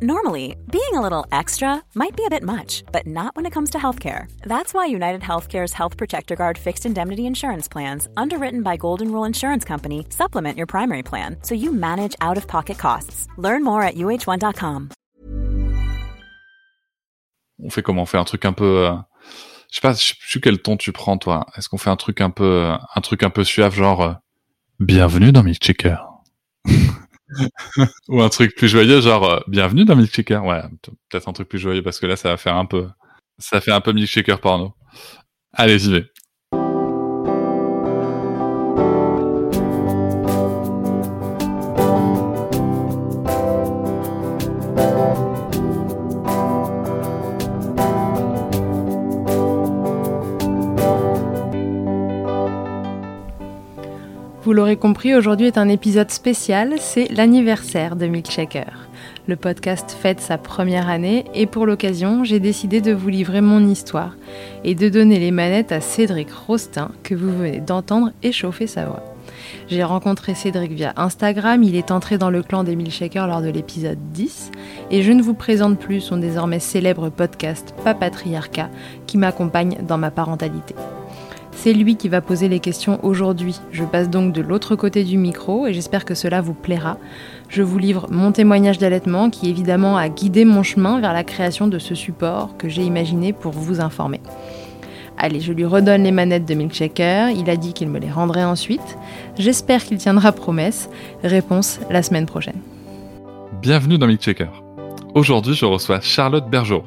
Normally, being a little extra might be a bit much, but not when it comes to healthcare. That's why United Healthcare's Health Protector Guard fixed indemnity insurance plans, underwritten by Golden Rule Insurance Company, supplement your primary plan so you manage out of pocket costs. Learn more at uh1.com. On fait comment On fait un truc un peu. Euh, je sais pas, je sais plus quel ton tu prends, toi. Est-ce qu'on fait un truc un peu, euh, un truc un peu suave, genre. Euh, Bienvenue dans Milkchecker. Ou un truc plus joyeux, genre euh, bienvenue dans Milkshaker. Ouais, peut-être un truc plus joyeux parce que là, ça va faire un peu, ça fait un peu Milkshaker porno. Allez, j'y vais. Compris, aujourd'hui est un épisode spécial, c'est l'anniversaire de Milkshaker. Le podcast fête sa première année et pour l'occasion, j'ai décidé de vous livrer mon histoire et de donner les manettes à Cédric Rostin que vous venez d'entendre échauffer sa voix. J'ai rencontré Cédric via Instagram, il est entré dans le clan des Milkshakers lors de l'épisode 10 et je ne vous présente plus son désormais célèbre podcast Papatriarcat qui m'accompagne dans ma parentalité. C'est lui qui va poser les questions aujourd'hui. Je passe donc de l'autre côté du micro et j'espère que cela vous plaira. Je vous livre mon témoignage d'allaitement qui évidemment a guidé mon chemin vers la création de ce support que j'ai imaginé pour vous informer. Allez, je lui redonne les manettes de Milkshaker, il a dit qu'il me les rendrait ensuite. J'espère qu'il tiendra promesse. Réponse la semaine prochaine. Bienvenue dans Milkshaker. Aujourd'hui, je reçois Charlotte Bergeau.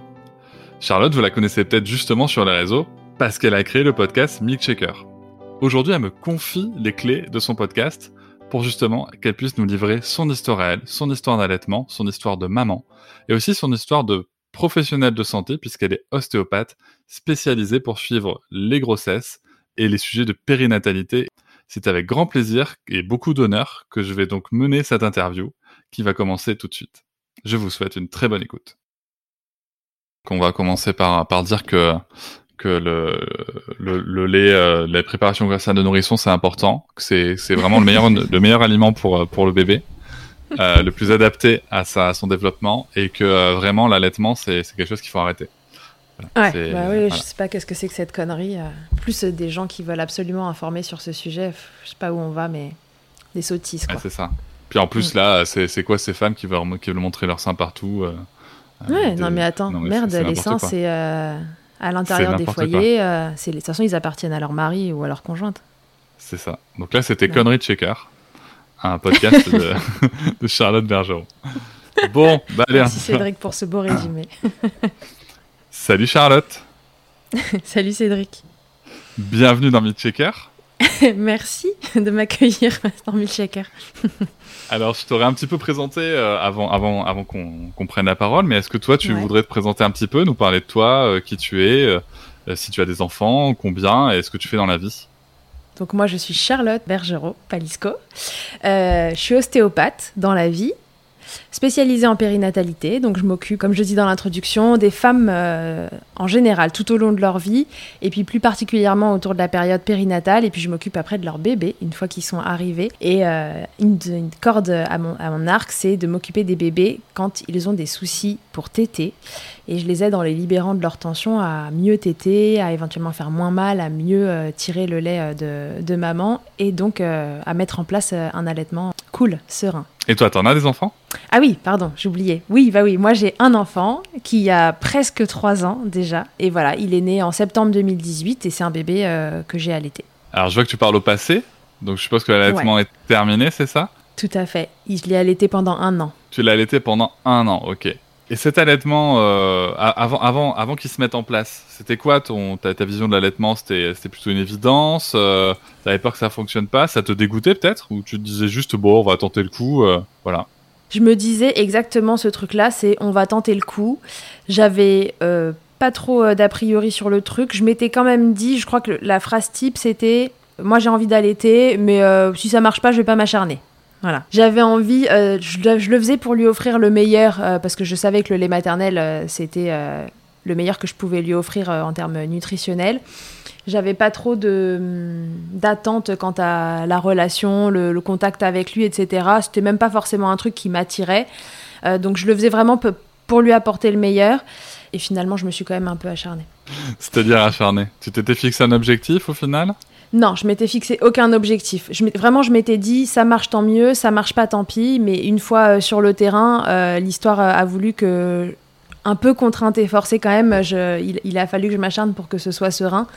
Charlotte, vous la connaissez peut-être justement sur les réseaux parce qu'elle a créé le podcast Milkshaker. Aujourd'hui, elle me confie les clés de son podcast pour justement qu'elle puisse nous livrer son histoire à elle, son histoire d'allaitement, son histoire de maman, et aussi son histoire de professionnelle de santé, puisqu'elle est ostéopathe spécialisée pour suivre les grossesses et les sujets de périnatalité. C'est avec grand plaisir et beaucoup d'honneur que je vais donc mener cette interview qui va commencer tout de suite. Je vous souhaite une très bonne écoute. On va commencer par, par dire que que le, le, lait, euh, la préparation grâce à de nourrisson, c'est important. C'est, c'est vraiment le meilleur, le meilleur aliment pour, pour le bébé, euh, le plus adapté à, sa, son développement et que euh, vraiment l'allaitement, c'est, c'est quelque chose qu'il faut arrêter. Ouais, bah oui, je sais pas qu'est-ce que c'est que cette connerie. Plus des gens qui veulent absolument informer sur ce sujet, je sais pas où on va, mais des sottises. Quoi. c'est ça. Puis en plus, mm. là, c'est, c'est quoi ces femmes qui veulent, qui veulent montrer leur sein partout Ouais, non mais attends, merde, les seins, c'est à l'intérieur des foyers. Euh, c'est, de toute façon, ils appartiennent à leur mari ou à leur conjointe. C'est ça. Donc là, c'était Connery Checker, un podcast de, Charlotte Bergeron. Bon, bah allez. Merci Cédric pour ce beau résumé. Salut Charlotte. Salut Cédric. Bienvenue dans Checker. Merci de m'accueillir dans Milkshaker. Alors, je t'aurais un petit peu présenté euh, avant, avant, avant qu'on prenne la parole, mais est-ce que toi, tu voudrais te présenter un petit peu, nous parler de toi, euh, qui tu es, euh, si tu as des enfants, combien, et ce que tu fais dans la vie? Donc moi, je suis Charlotte Bergerot Palisco. je suis ostéopathe dans la vie spécialisée en périnatalité. Donc je m'occupe, comme je dis dans l'introduction, des femmes euh, en général tout au long de leur vie, et puis plus particulièrement autour de la période périnatale. Et puis je m'occupe après de leurs bébés une fois qu'ils sont arrivés. Et euh, une, corde à mon, arc, c'est de m'occuper des bébés quand ils ont des soucis pour téter. Et je les aide en les libérant de leur tension à mieux téter, à éventuellement faire moins mal, à mieux euh, tirer le lait de, maman, et donc à mettre en place un allaitement cool, serein. Et toi, t'en as des enfants? Ah oui, pardon, j'oubliais. Oui, bah oui, moi j'ai un enfant qui a presque 3 ans déjà. Et voilà, il est né en septembre 2018 et c'est un bébé euh, que j'ai allaité. Alors je vois que tu parles au passé, donc je suppose que l'allaitement est terminé, c'est ça? Tout à fait. Je l'ai allaité pendant un an. Tu l'as allaité pendant un an, ok. Et cet allaitement, euh, avant, avant, avant qu'il se mette en place, c'était quoi ton, ta, vision de l'allaitement? C'était plutôt une évidence euh, T'avais peur que ça fonctionne pas? Ça te dégoûtait peut-être? Ou tu te disais juste, bon, on va tenter le coup euh, Voilà. Je me disais exactement ce truc-là, c'est on va tenter le coup. J'avais euh, pas trop d'a priori sur le truc. Je m'étais quand même dit, je crois que la phrase type, c'était moi j'ai envie d'allaiter, mais si ça marche pas, je vais pas m'acharner. Voilà. J'avais envie, euh, je, le faisais pour lui offrir le meilleur, euh, parce que je savais que le lait maternel, euh, c'était le meilleur que je pouvais lui offrir en termes nutritionnels. J'avais pas trop de d'attente quant à la relation, le, contact avec lui, etc. C'était même pas forcément un truc qui m'attirait. donc je le faisais vraiment pour lui apporter le meilleur. Et finalement, je me suis quand même un peu acharnée. C'est-à-dire acharnée Tu t'étais fixé un objectif au final? Non, je m'étais fixé aucun objectif. Je vraiment, je m'étais dit, ça marche tant mieux, ça marche pas tant pis. Mais une fois sur le terrain, l'histoire a voulu que un peu contrainte et forcée quand même. il, a fallu que je m'acharne pour que ce soit serein.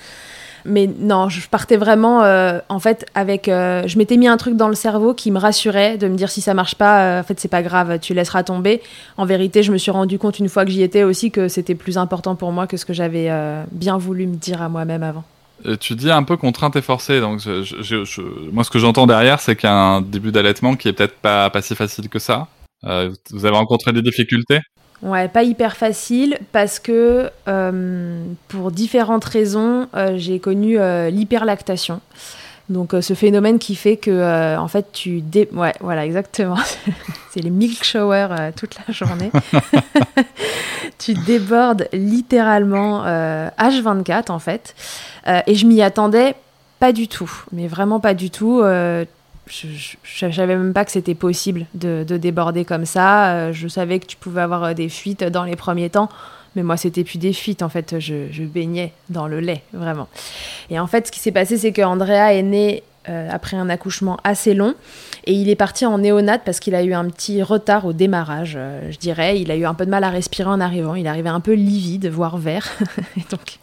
Mais non, je partais vraiment, euh, en fait, avec. Euh, je m'étais mis un truc dans le cerveau qui me rassurait de me dire si ça marche pas, euh, en fait, c'est pas grave, tu laisseras tomber. En vérité, je me suis rendu compte une fois que j'y étais aussi que c'était plus important pour moi que ce que j'avais bien voulu me dire à moi-même avant. tu dis un peu contrainte et forcée, donc moi ce que j'entends derrière, c'est qu'il y a un début d'allaitement qui est peut-être pas, pas si facile que ça. vous avez rencontré des difficultés? Ouais, pas hyper facile parce que euh, pour différentes raisons, euh, j'ai connu euh, l'hyperlactation. Donc ce phénomène qui fait que en fait tu dé... ouais voilà exactement. C'est les milk showers toute la journée. Tu débordes littéralement H24 en fait. Et je m'y attendais pas du tout mais vraiment pas du tout je, ne savais même pas que c'était possible de, déborder comme ça. Euh, je savais que tu pouvais avoir euh, des fuites dans les premiers temps, mais moi c'était plus des fuites en fait. Je, baignais dans le lait vraiment. Et en fait, ce qui s'est passé, c'est que Andrea est né euh, après un accouchement assez long et il est parti en néonate parce qu'il a eu un petit retard au démarrage, je dirais. Il a eu un peu de mal à respirer en arrivant. Il arrivait un peu livide, voire vert. donc,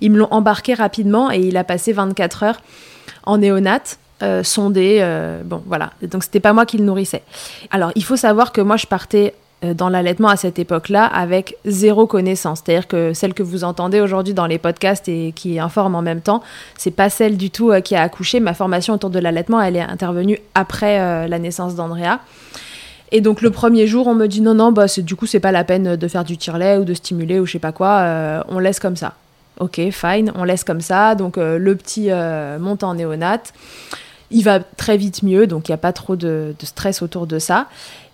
ils me l'ont embarqué rapidement et il a passé 24 heures en néonate. Euh, sondé. Euh, bon, voilà. Donc, c'était pas moi qui le nourrissais. Alors, il faut savoir que moi, je partais euh, dans l'allaitement à cette époque-là avec zéro connaissance. C'est-à-dire que celle que vous entendez aujourd'hui dans les podcasts et qui informe en même temps, c'est pas celle du tout qui a accouché. Ma formation autour de l'allaitement, elle est intervenue après la naissance d'Andrea. Et donc le premier jour, on me dit non, non, bah, du coup, c'est pas la peine de faire du tire-lait ou de stimuler ou je sais pas quoi, on laisse comme ça. Ok, fine, on laisse comme ça. Donc le petit monte en néonate il va très vite mieux, donc il n'y a pas trop de, stress autour de ça.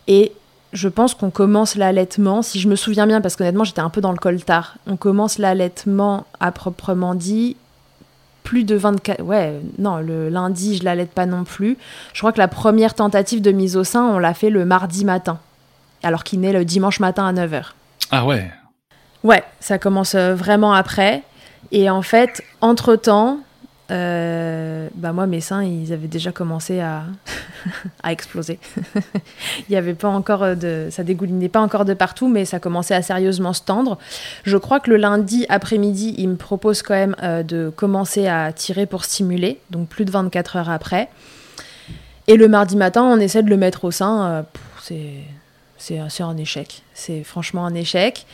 Et je pense qu'on commence l'allaitement, si je me souviens bien, parce qu'honnêtement j'étais un peu dans le coltard, on commence l'allaitement à proprement dit plus de 24... Ouais, non, le lundi je l'allaite pas non plus. Je crois que la première tentative de mise au sein, on l'a fait le mardi matin, alors qu'il naît le dimanche matin à 9h. Ah ouais Ouais, ça commence euh, vraiment après. Et en fait, entre-temps, euh, bah moi mes seins ils avaient déjà commencé à, à exploser. Il y avait pas encore de, ça dégoulinait pas encore de partout, mais ça commençait à sérieusement se tendre. Je crois que le lundi après-midi, il me propose quand même euh, de commencer à tirer pour stimuler, donc plus de 24 heures après. Et le mardi matin, on essaie de le mettre au sein. Euh, c'est c'est un échec. C'est franchement un échec.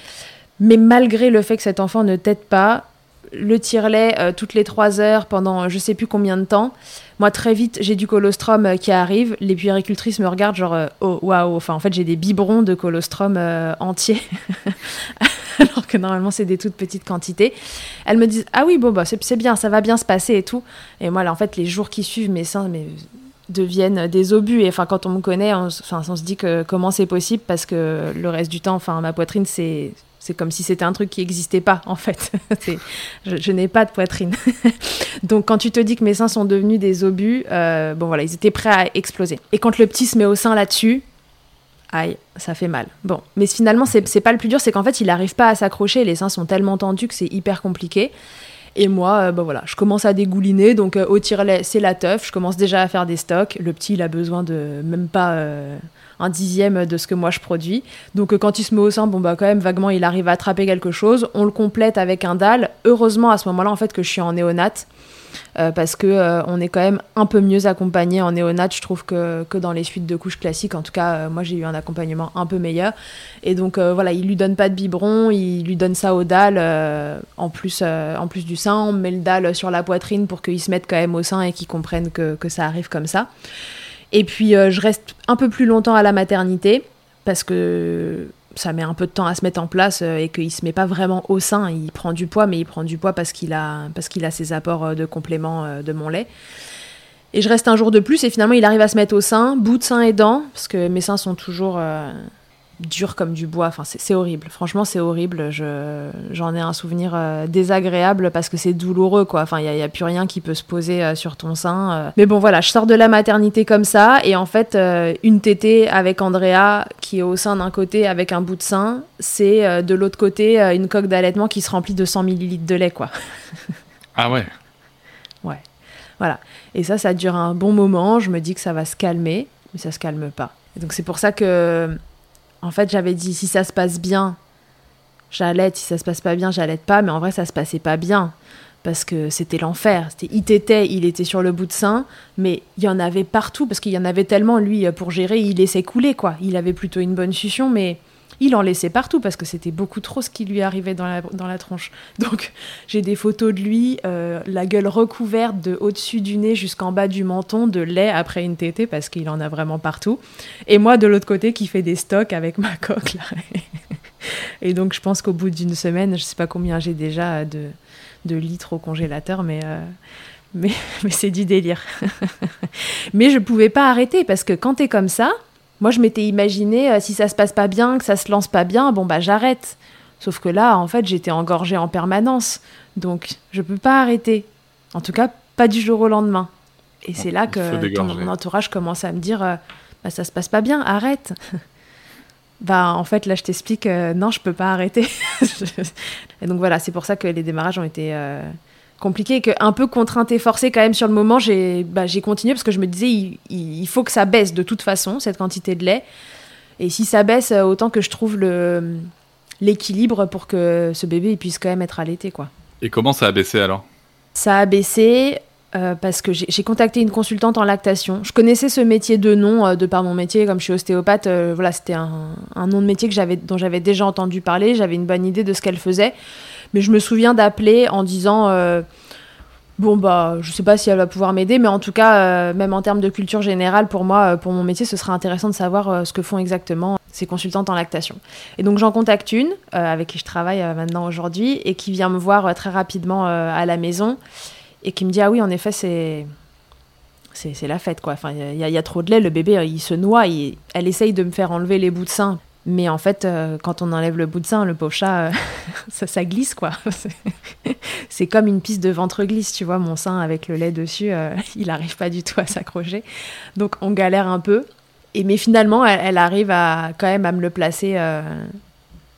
Mais malgré le fait que cet enfant ne t'aide pas, le tire-lait euh, toutes les trois heures pendant je sais plus combien de temps. Moi, très vite, j'ai du colostrum euh, qui arrive. Les puéricultrices me regardent genre, euh, oh waouh, enfin en fait, j'ai des biberons de colostrum entiers. Alors que normalement, c'est des toutes petites quantités. Elles me disent, ah oui, bon, bah, c'est bien, ça va bien se passer et tout. Et moi, là, en fait, les jours qui suivent, mes seins mais, deviennent des obus. Et enfin, quand on me connaît, on, on se dit que comment c'est possible parce que le reste du temps, enfin, ma poitrine, c'est c'est comme si c'était un truc qui n'existait pas, en fait. je, n'ai pas de poitrine. Donc, quand tu te dis que mes seins sont devenus des obus, euh, bon voilà, ils étaient prêts à exploser. Et quand le petit se met au sein là-dessus, aïe, ça fait mal. Bon, mais finalement, c'est pas le plus dur, c'est qu'en fait, il n'arrive pas à s'accrocher. Les seins sont tellement tendus que c'est hyper compliqué. Et moi, ben voilà, je commence à dégouliner. Donc, euh, au tire-lait, c'est la teuf. Je commence déjà à faire des stocks. Le petit, il a besoin de même pas un dixième de ce que moi je produis. Donc euh, quand il se met au sein, bon bah quand même vaguement il arrive à attraper quelque chose. On le complète avec un dalle. Heureusement à ce moment-là en fait que je suis en néonate. Euh, parce que euh, on est quand même un peu mieux accompagné en néonate, je trouve que, dans les suites de couches classiques. En tout cas, moi j'ai eu un accompagnement un peu meilleur. Et donc voilà, il lui donne pas de biberon, il lui donne ça au dalle en plus du sein. On met le dalle sur la poitrine pour qu'il se mette quand même au sein et qu'il comprenne que ça arrive comme ça. Et puis euh, je reste un peu plus longtemps à la maternité parce que ça met un peu de temps à se mettre en place euh, et qu'il se met pas vraiment au sein. Il prend du poids, mais il prend du poids parce qu'il a, parce qu'il a ses apports euh, de complément de mon lait. Et je reste un jour de plus et finalement il arrive à se mettre au sein, bout de sein et dents, parce que mes seins sont toujours dur comme du bois. Enfin, c'est horrible. Franchement, c'est horrible. J'en ai un souvenir euh, désagréable parce que c'est douloureux, quoi. Enfin, il n'y a, plus rien qui peut se poser euh, sur ton sein. Euh. Mais bon, voilà, je sors de la maternité comme ça. Et en fait, une tétée avec Andrea qui est au sein d'un côté avec un bout de sein, c'est de l'autre côté une coque d'allaitement qui se remplit de 100 millilitres de lait, quoi. ah ouais Ouais. Voilà. Et ça, ça dure un bon moment. Je me dis que ça va se calmer, mais ça se calme pas. Et donc, c'est pour ça que en fait, j'avais dit si ça se passe bien, j'allaite, si ça se passe pas bien, j'allaite pas, mais en vrai, ça se passait pas bien. Parce que c'était l'enfer. C'était, il était, il était sur le bout de sein, mais il y en avait partout. Parce qu'il y en avait tellement lui pour gérer, il laissait couler quoi. Il avait plutôt une bonne succion, mais il en laissait partout parce que c'était beaucoup trop ce qui lui arrivait dans la, dans la tronche. Donc j'ai des photos de lui, euh, la gueule recouverte de au-dessus du nez jusqu'en bas du menton de lait après une tétée parce qu'il en a vraiment partout. Et moi de l'autre côté qui fait des stocks avec ma coque. Et donc je pense qu'au bout d'une semaine, je sais pas combien j'ai déjà de, de, litres au congélateur, mais... Euh, mais, mais c'est du délire. mais je pouvais pas arrêter parce que quand t'es comme ça, moi, je m'étais imaginé, euh, si ça se passe pas bien, que ça se lance pas bien, bon, bah j'arrête. Sauf que là, en fait, j'étais engorgée en permanence. Donc, je peux pas arrêter. En tout cas, pas du jour au lendemain. Et c'est là que mon entourage commence à me dire euh, bah, ça se passe pas bien, arrête. bah, en fait, là, je t'explique, euh, non, je peux pas arrêter. et donc, voilà, c'est pour ça que les démarrages ont été compliqué que un peu contrainte et forcée quand même sur le moment j'ai bah, continué parce que je me disais il, faut que ça baisse de toute façon cette quantité de lait et si ça baisse euh, autant que je trouve l'équilibre pour que ce bébé il puisse quand même être allaité quoi et comment ça a baissé alors? Ça a baissé euh, parce que j'ai contacté une consultante en lactation. Je connaissais ce métier de nom euh, de par mon métier, comme je suis ostéopathe. voilà, c'était un, un, nom de métier que dont j'avais déjà entendu parler. J'avais une bonne idée de ce qu'elle faisait. Mais je me souviens d'appeler en disant euh, bon bah je sais pas si elle va pouvoir m'aider, mais en tout cas euh, même en termes de culture générale pour moi, euh, pour mon métier, ce serait intéressant de savoir ce que font exactement ces consultantes en lactation. Et donc j'en contacte une avec qui je travaille maintenant aujourd'hui et qui vient me voir très rapidement à la maison et qui me dit ah oui en effet c'est c'est la fête quoi. Enfin il y, a trop de lait, le bébé il se noie, elle essaye de me faire enlever les bouts de sein mais en fait, euh, quand on enlève le bout de sein, le pauvre chat, euh, ça, glisse, quoi. c'est comme une piste de ventre glisse, tu vois, mon sein avec le lait dessus, euh, il n'arrive pas du tout à s'accrocher. Donc on galère un peu. Et, mais finalement, elle, arrive à, quand même à me le placer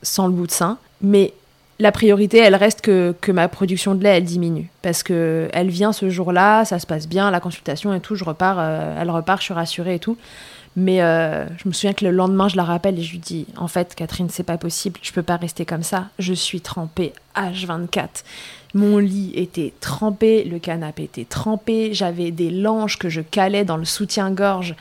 sans le bout de sein. Mais la priorité, elle reste que, que, ma production de lait, elle diminue. Parce que elle vient ce jour-là, ça se passe bien, la consultation et tout, je repars, elle repart, je suis rassurée et tout. Mais euh, je me souviens que le lendemain, je la rappelle et je lui dis En fait, Catherine, c'est pas possible, je peux pas rester comme ça. Je suis trempée H24. Mon lit était trempé, le canapé était trempé, j'avais des langes que je calais dans le soutien-gorge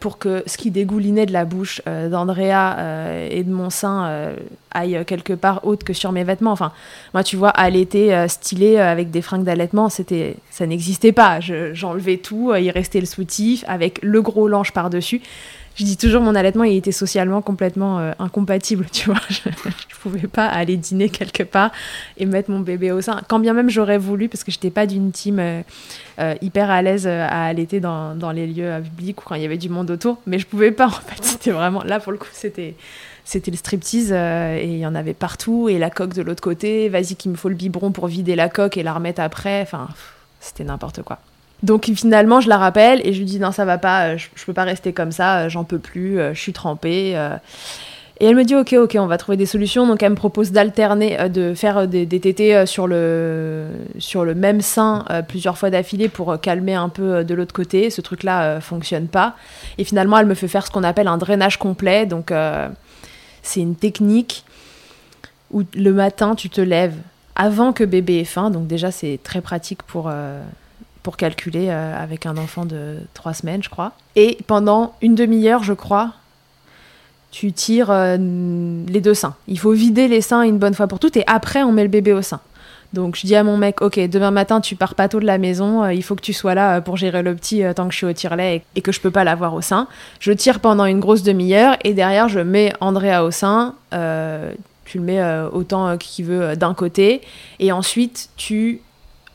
pour que ce qui dégoulinait de la bouche euh, d'Andrea euh, et de mon sein aille quelque part autre que sur mes vêtements. Enfin, moi, tu vois, allaiter stylé avec des fringues d'allaitement, c'était, ça n'existait pas. j'enlevais tout, il restait le soutif avec le gros lange par-dessus je dis toujours mon allaitement il était socialement complètement euh, incompatible tu vois. Je, ne pouvais pas aller dîner quelque part et mettre mon bébé au sein. Quand bien même j'aurais voulu parce que j'étais pas d'une team euh, euh, hyper à l'aise à allaiter dans, dans, les lieux publics ou quand il y avait du monde autour mais je pouvais pas en fait. C'était vraiment là pour le coup c'était c'était le striptease et il y en avait partout et la coque de l'autre côté. Vas-y qu'il me faut le biberon pour vider la coque et la remettre après. Enfin c'était n'importe quoi donc finalement, je la rappelle et je lui dis non, ça va pas, euh, je, peux pas rester comme ça, euh, j'en peux plus, euh, je suis trempée. Et elle me dit ok, ok, on va trouver des solutions. Donc elle me propose d'alterner, de faire des, des, tétés sur le, sur le même sein plusieurs fois d'affilée pour calmer un peu de l'autre côté. Ce truc-là fonctionne pas. Et finalement, elle me fait faire ce qu'on appelle un drainage complet. Donc c'est une technique où le matin, tu te lèves avant que bébé ait faim. Donc déjà, c'est très pratique pour pour calculer euh, avec un enfant de trois semaines, je crois. Et pendant une demi-heure, je crois, tu tires euh, les deux seins. Il faut vider les seins une bonne fois pour toutes et après on met le bébé au sein. Donc je dis à mon mec, ok, demain matin tu pars pas tôt de la maison, euh, il faut que tu sois là pour gérer le petit tant que je suis au tire-lait et, que je peux pas l'avoir au sein. Je tire pendant une grosse demi-heure et derrière je mets Andrea au sein. tu le mets autant qu'il veut d'un côté et ensuite tu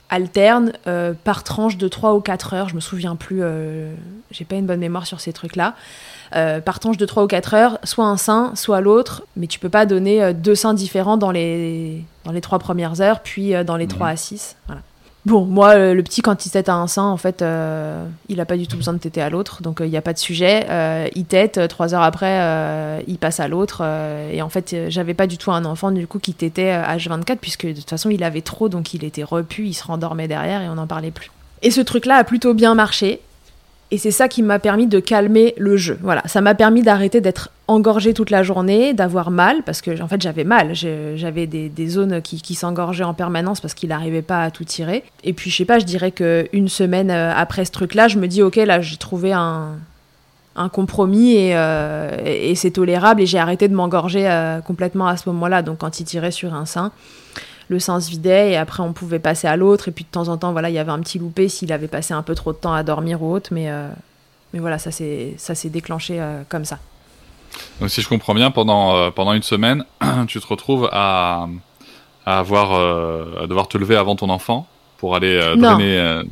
alterne par tranche de 3 ou 4 heures. Je me souviens plus, j'ai pas une bonne mémoire sur ces trucs-là. par tranche de 3 ou 4 heures, soit un sein, soit l'autre, mais tu peux pas donner deux seins différents dans les, dans les 3 premières heures, puis dans les 3 à 6. Voilà. Bon, moi, euh, le petit, quand il tète à un sein, en fait, euh, il n'a pas du tout besoin de téter à l'autre, donc euh, il n'y a pas de sujet. il tète, trois heures après, il passe à l'autre. et en fait, j'avais pas du tout un enfant, du coup, qui tétait H24, puisque de toute façon, il avait trop, donc il était repu, il se rendormait derrière et on n'en parlait plus. Et ce truc-là a plutôt bien marché. Et c'est ça qui m'a permis de calmer le jeu. Voilà, ça m'a permis d'arrêter d'être engorgée toute la journée, d'avoir mal, parce que en fait j'avais mal, j'avais des, zones qui, s'engorgeaient en permanence parce qu'il n'arrivait pas à tout tirer. Et puis je sais pas, je dirais qu'une semaine euh, après ce truc-là, je me dis ok là j'ai trouvé un, compromis euh, et, c'est tolérable et j'ai arrêté de m'engorger euh, complètement à ce moment-là. Donc quand il tirait sur un sein, le sein se vidait et après on pouvait passer à l'autre. Et puis de temps en temps voilà il y avait un petit loupé s'il avait passé un peu trop de temps à dormir ou autre. Mais euh, mais voilà ça s'est ça s'est déclenché euh, comme ça. Donc si je comprends bien pendant euh, pendant une semaine tu te retrouves à, à avoir à devoir te lever avant ton enfant pour aller drainer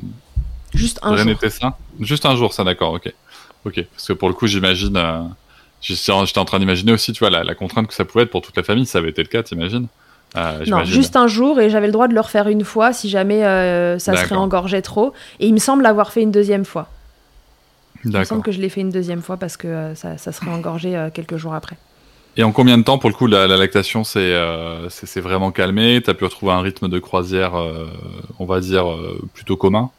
juste un jour. tes seins? Juste un jour ça d'accord ok. Ok parce que pour le coup j'imagine j'étais en train d'imaginer aussi tu vois la, la contrainte que ça pouvait être pour toute la famille ça avait été le cas t'imagines? Euh, non, juste un jour et j'avais le droit de le refaire une fois si jamais euh, ça serait engorgé trop. Et il me semble l'avoir fait une deuxième fois. Il me semble que je l'ai fait une deuxième fois parce que euh, ça, serait engorgé quelques jours après. Et en combien de temps, pour le coup, la, lactation s'est vraiment calmée? Tu as pu retrouver un rythme de croisière, on va dire, plutôt commun?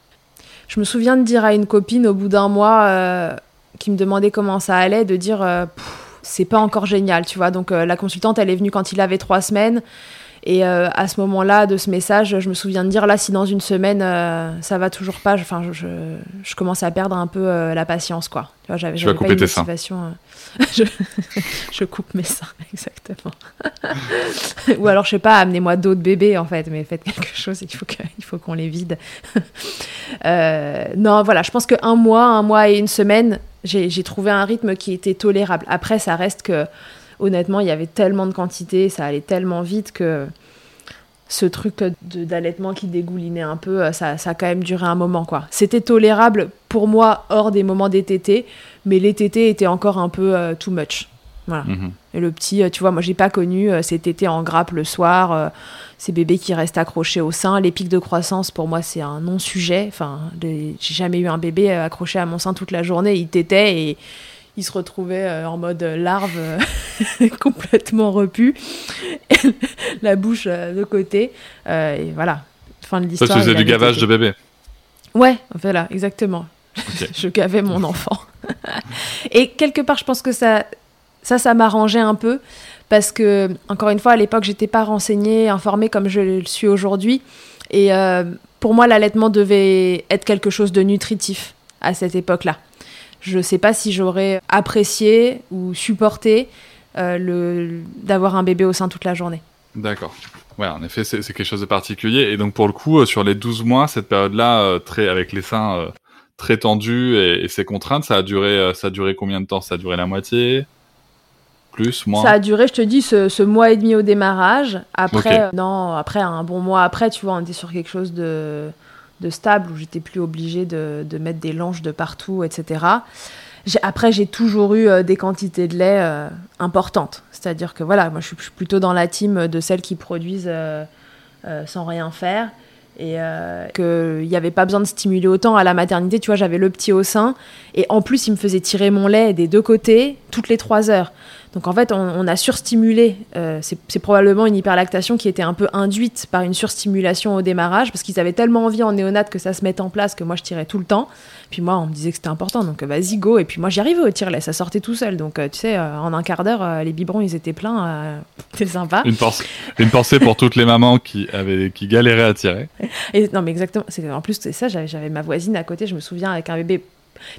Je me souviens de dire à une copine au bout d'un mois qui me demandait comment ça allait, de dire c'est pas encore génial, tu vois. Donc la consultante, elle est venue quand il avait trois semaines. Et euh, à ce moment-là, de ce message, je me souviens de dire là, si dans une semaine euh, ça va toujours pas, enfin, je, je, commence à perdre un peu euh, la patience, quoi. Tu vois, j'avais, vas couper tes seins. je, je, coupe mes seins, exactement. Ou alors, je sais pas, amenez-moi d'autres bébés en fait, mais faites quelque chose. Il faut il faut qu'on les vide. non, voilà, je pense qu'un mois, un mois et une semaine, j'ai, j'ai trouvé un rythme qui était tolérable. Après, ça reste que honnêtement, il y avait tellement de quantité, ça allait tellement vite que ce truc d'allaitement qui dégoulinait un peu, euh, ça, ça, a quand même duré un moment. quoi. C'était tolérable pour moi hors des moments des tétés, mais les tétés étaient encore un peu euh, too much. Voilà. Mhm. Et le petit, euh, tu vois, moi j'ai pas connu ces tétés en grappe le soir, ces bébés qui restent accrochés au sein. Les pics de croissance, pour moi, c'est un non-sujet. Enfin, j'ai jamais eu un bébé accroché à mon sein toute la journée. Il tétait et il se retrouvait euh, en mode larve euh, complètement repu, la bouche euh, de côté. et voilà, fin de l'histoire. Ça, tu faisais du gavage de bébé Ouais, voilà, exactement. je gavais mon enfant. et quelque part, je pense que ça, ça, ça m'arrangeait un peu parce que, encore une fois, à l'époque, j'étais pas renseignée, informée comme je le suis aujourd'hui. Et pour moi, l'allaitement devait être quelque chose de nutritif à cette époque-là je ne sais pas si j'aurais apprécié ou supporté euh, le, d'avoir un bébé au sein toute la journée. D'accord. Ouais, en effet, c'est, quelque chose de particulier. Et donc, pour le coup, euh, sur les 12 mois, cette période-là, euh, très, avec les seins très tendus et, et, ces contraintes, ça a, duré, ça a duré combien de temps? Ça a duré la moitié? Plus, moins? Ça a duré, je te dis, ce, mois et demi au démarrage. Après, non, après, un bon mois après, tu vois, on était sur quelque chose de de stable où j'étais plus obligée de, mettre des langes de partout, etc. Après, j'ai toujours eu euh, des quantités de lait euh, importantes. C'est-à-dire que voilà, moi je suis plutôt dans la team de celles qui produisent euh, sans rien faire et qu'il n'y avait pas besoin de stimuler autant à la maternité. Tu vois, j'avais le petit au sein et en plus, il me faisait tirer mon lait des deux côtés toutes les trois heures. Donc en fait, on, a surstimulé. Euh, c'est probablement une hyperlactation qui était un peu induite par une surstimulation au démarrage, parce qu'ils avaient tellement envie en néonate que ça se mette en place que moi je tirais tout le temps. Puis moi, on me disait que c'était important, donc vas-y go. Et puis moi, j'y arrivais au tire-lait, ça sortait tout seul. Donc euh, tu sais, euh, en un quart d'heure, les biberons ils étaient pleins. C'était sympa. Une pensée, une pensée pour toutes les mamans qui avaient qui galéraient à tirer. Et, non mais exactement. En plus c'est ça, j'avais ma voisine à côté. Je me souviens avec un bébé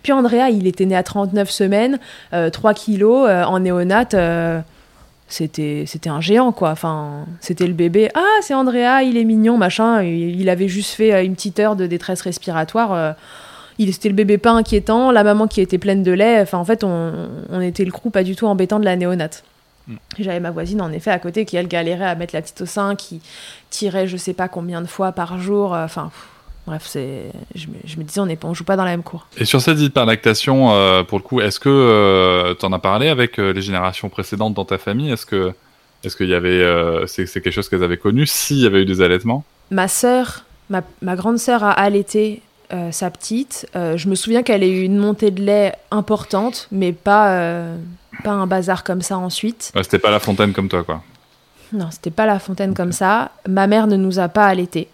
puis Andrea, il était né à 39 semaines, 3 euh, kilos euh, en néonate. Euh, c'était c'était un géant quoi enfin c'était le bébé ah c'est Andrea il est mignon machin il, avait juste fait une petite heure de détresse respiratoire il c'était le bébé pas inquiétant la maman qui était pleine de lait enfin en fait on, on était le crew pas du tout embêtant de la néonate Mm. J'avais ma voisine en effet à côté qui elle galérait à mettre la petite au sein, qui tirait je sais pas combien de fois par jour. Enfin, bref, c'est, je, me disais on on joue pas dans la même cour. Et sur cette hyperlactation, euh, pour le coup, est-ce que euh, tu en as parlé avec euh, les générations précédentes dans ta famille? Est-ce que, est-ce qu'il y avait, c'est, quelque chose qu'elles avaient connu S'il y avait eu des allaitements? Ma sœur, ma, ma grande sœur a allaité sa petite. je me souviens qu'elle a eu une montée de lait importante, mais pas pas un bazar comme ça ensuite. c'était pas la fontaine comme toi, quoi. Non, c'était pas la fontaine comme ça. Ma mère ne nous a pas allaité.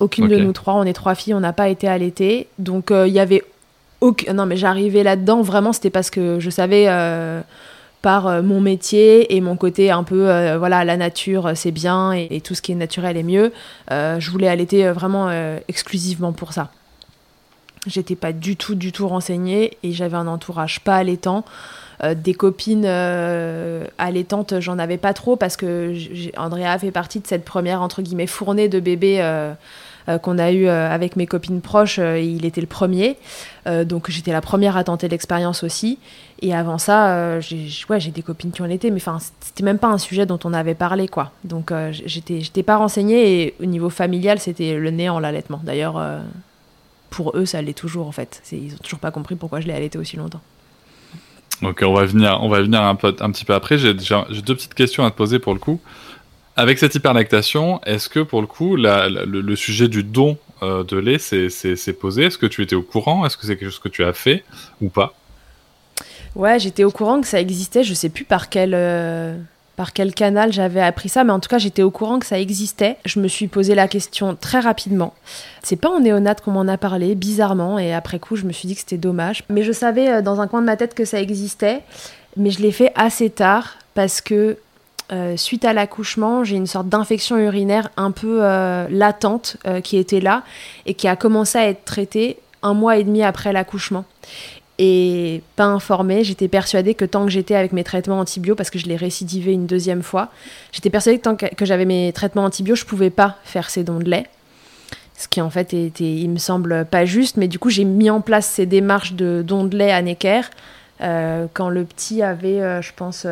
Aucune de nous trois, on est trois filles, on n'a pas été allaitées. Donc il euh, y avait aucun... Non mais j'arrivais là-dedans, vraiment c'était parce que je savais euh, par euh, mon métier et mon côté un peu, voilà, la nature c'est bien et, tout ce qui est naturel est mieux. je voulais allaiter vraiment exclusivement pour ça. J'étais pas du tout, du tout renseignée et j'avais un entourage pas allaitant. des copines allaitantes, j'en avais pas trop parce que Andrea fait partie de cette première entre guillemets fournée de bébés qu'on a eu euh, avec mes copines proches, euh, il était le premier. donc j'étais la première à tenter l'expérience aussi. Et avant ça, j'ai des copines qui en étaient, mais enfin, c'était même pas un sujet dont on avait parlé, quoi. Donc j'étais, j'étais pas renseignée et au niveau familial, c'était le néant l'allaitement. D'ailleurs, pour eux, ça l'est toujours en fait. Ils ont toujours pas compris pourquoi je l'ai allaité aussi longtemps. Ok, on va venir, on va venir un petit peu après. J'ai deux petites questions à te poser pour le coup. Avec cette hyperlactation, est-ce que pour le coup, le, sujet du don euh, de lait s'est posé? Est-ce que tu étais au courant? Est-ce que c'est quelque chose que tu as fait ou pas? Ouais, j'étais au courant que ça existait. Je sais plus par quel, euh, par quel canal j'avais appris ça, mais en tout cas, j'étais au courant que ça existait. Je me suis posé la question très rapidement. C'est pas en néonate qu'on m'en a parlé, bizarrement, et après coup, je me suis dit que c'était dommage. Mais je savais euh, dans un coin de ma tête que ça existait, mais je l'ai fait assez tard parce que euh, suite à l'accouchement, j'ai une sorte d'infection urinaire un peu euh, latente euh, qui était là et qui a commencé à être traitée un mois et demi après l'accouchement. Et pas informée, j'étais persuadée que tant que j'étais avec mes traitements antibio, parce que je l'ai récidivé une deuxième fois, j'étais persuadée que tant que, j'avais mes traitements antibio, je pouvais pas faire ces dons de lait. Ce qui en fait était, il me semble, pas juste. Mais du coup, j'ai mis en place ces démarches de dons de lait à Necker quand le petit avait, je pense,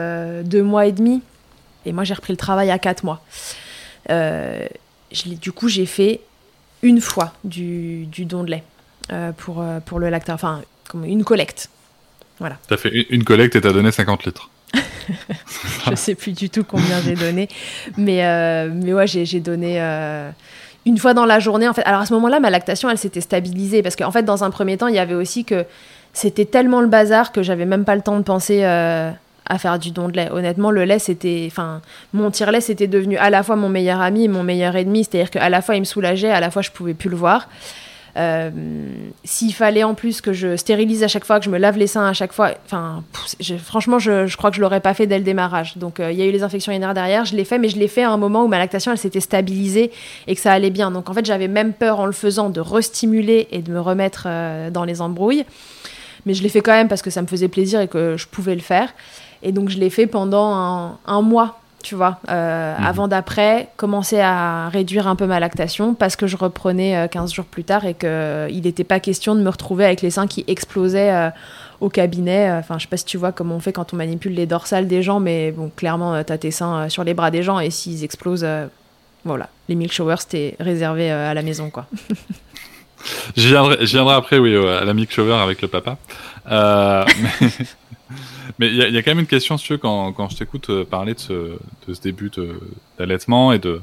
deux mois et demi. Et moi, j'ai repris le travail à 4 mois. Euh, du coup, j'ai fait une fois du, don de lait euh, pour, euh, pour le lactat, enfin, comme une collecte. Voilà. Tu as fait une collecte et tu as donné 50 litres. je sais plus du tout combien j'ai donné. Mais, mais ouais, j'ai donné une fois dans la journée. En fait. Alors à ce moment-là, ma lactation, elle s'était stabilisée. Parce qu'en fait, dans un premier temps, il y avait aussi que c'était tellement le bazar que j'avais même pas le temps de penser à faire du don de lait. Honnêtement, le lait, c'était. Enfin, mon tire-lait, c'était devenu à la fois mon meilleur ami et mon meilleur ennemi. C'est-à-dire qu'à la fois, il me soulageait, à la fois, je pouvais plus le voir. Euh, s'il fallait en plus que je stérilise à chaque fois, que je me lave les seins à chaque fois, enfin, franchement, je, crois que je l'aurais pas fait dès le démarrage. Donc, euh, il y a eu les infections urinaires derrière, je l'ai fait, mais je l'ai fait à un moment où ma lactation, elle s'était stabilisée et que ça allait bien. Donc, en fait, j'avais même peur en le faisant de restimuler et de me remettre euh, dans les embrouilles. Mais je l'ai fait quand même parce que ça me faisait plaisir et que je pouvais le faire. Et donc je l'ai fait pendant un, mois, tu vois, euh, mhm. avant d'après commencer à réduire un peu ma lactation parce que je reprenais 15 euh, jours plus tard et qu'il euh, n'était pas question de me retrouver avec les seins qui explosaient au cabinet. Enfin, je sais pas si tu vois comment on fait quand on manipule les dorsales des gens, mais bon, clairement, tu as tes seins sur les bras des gens et s'ils explosent, voilà, les milk showers, c'était réservé à la maison, quoi. je, viendrai, viendrai, après, oui, à la milk shower avec le papa. mais... Mais il y, a quand même une question, si tu veux, quand, quand je t'écoute euh, parler de ce, de ce début d'allaitement et de,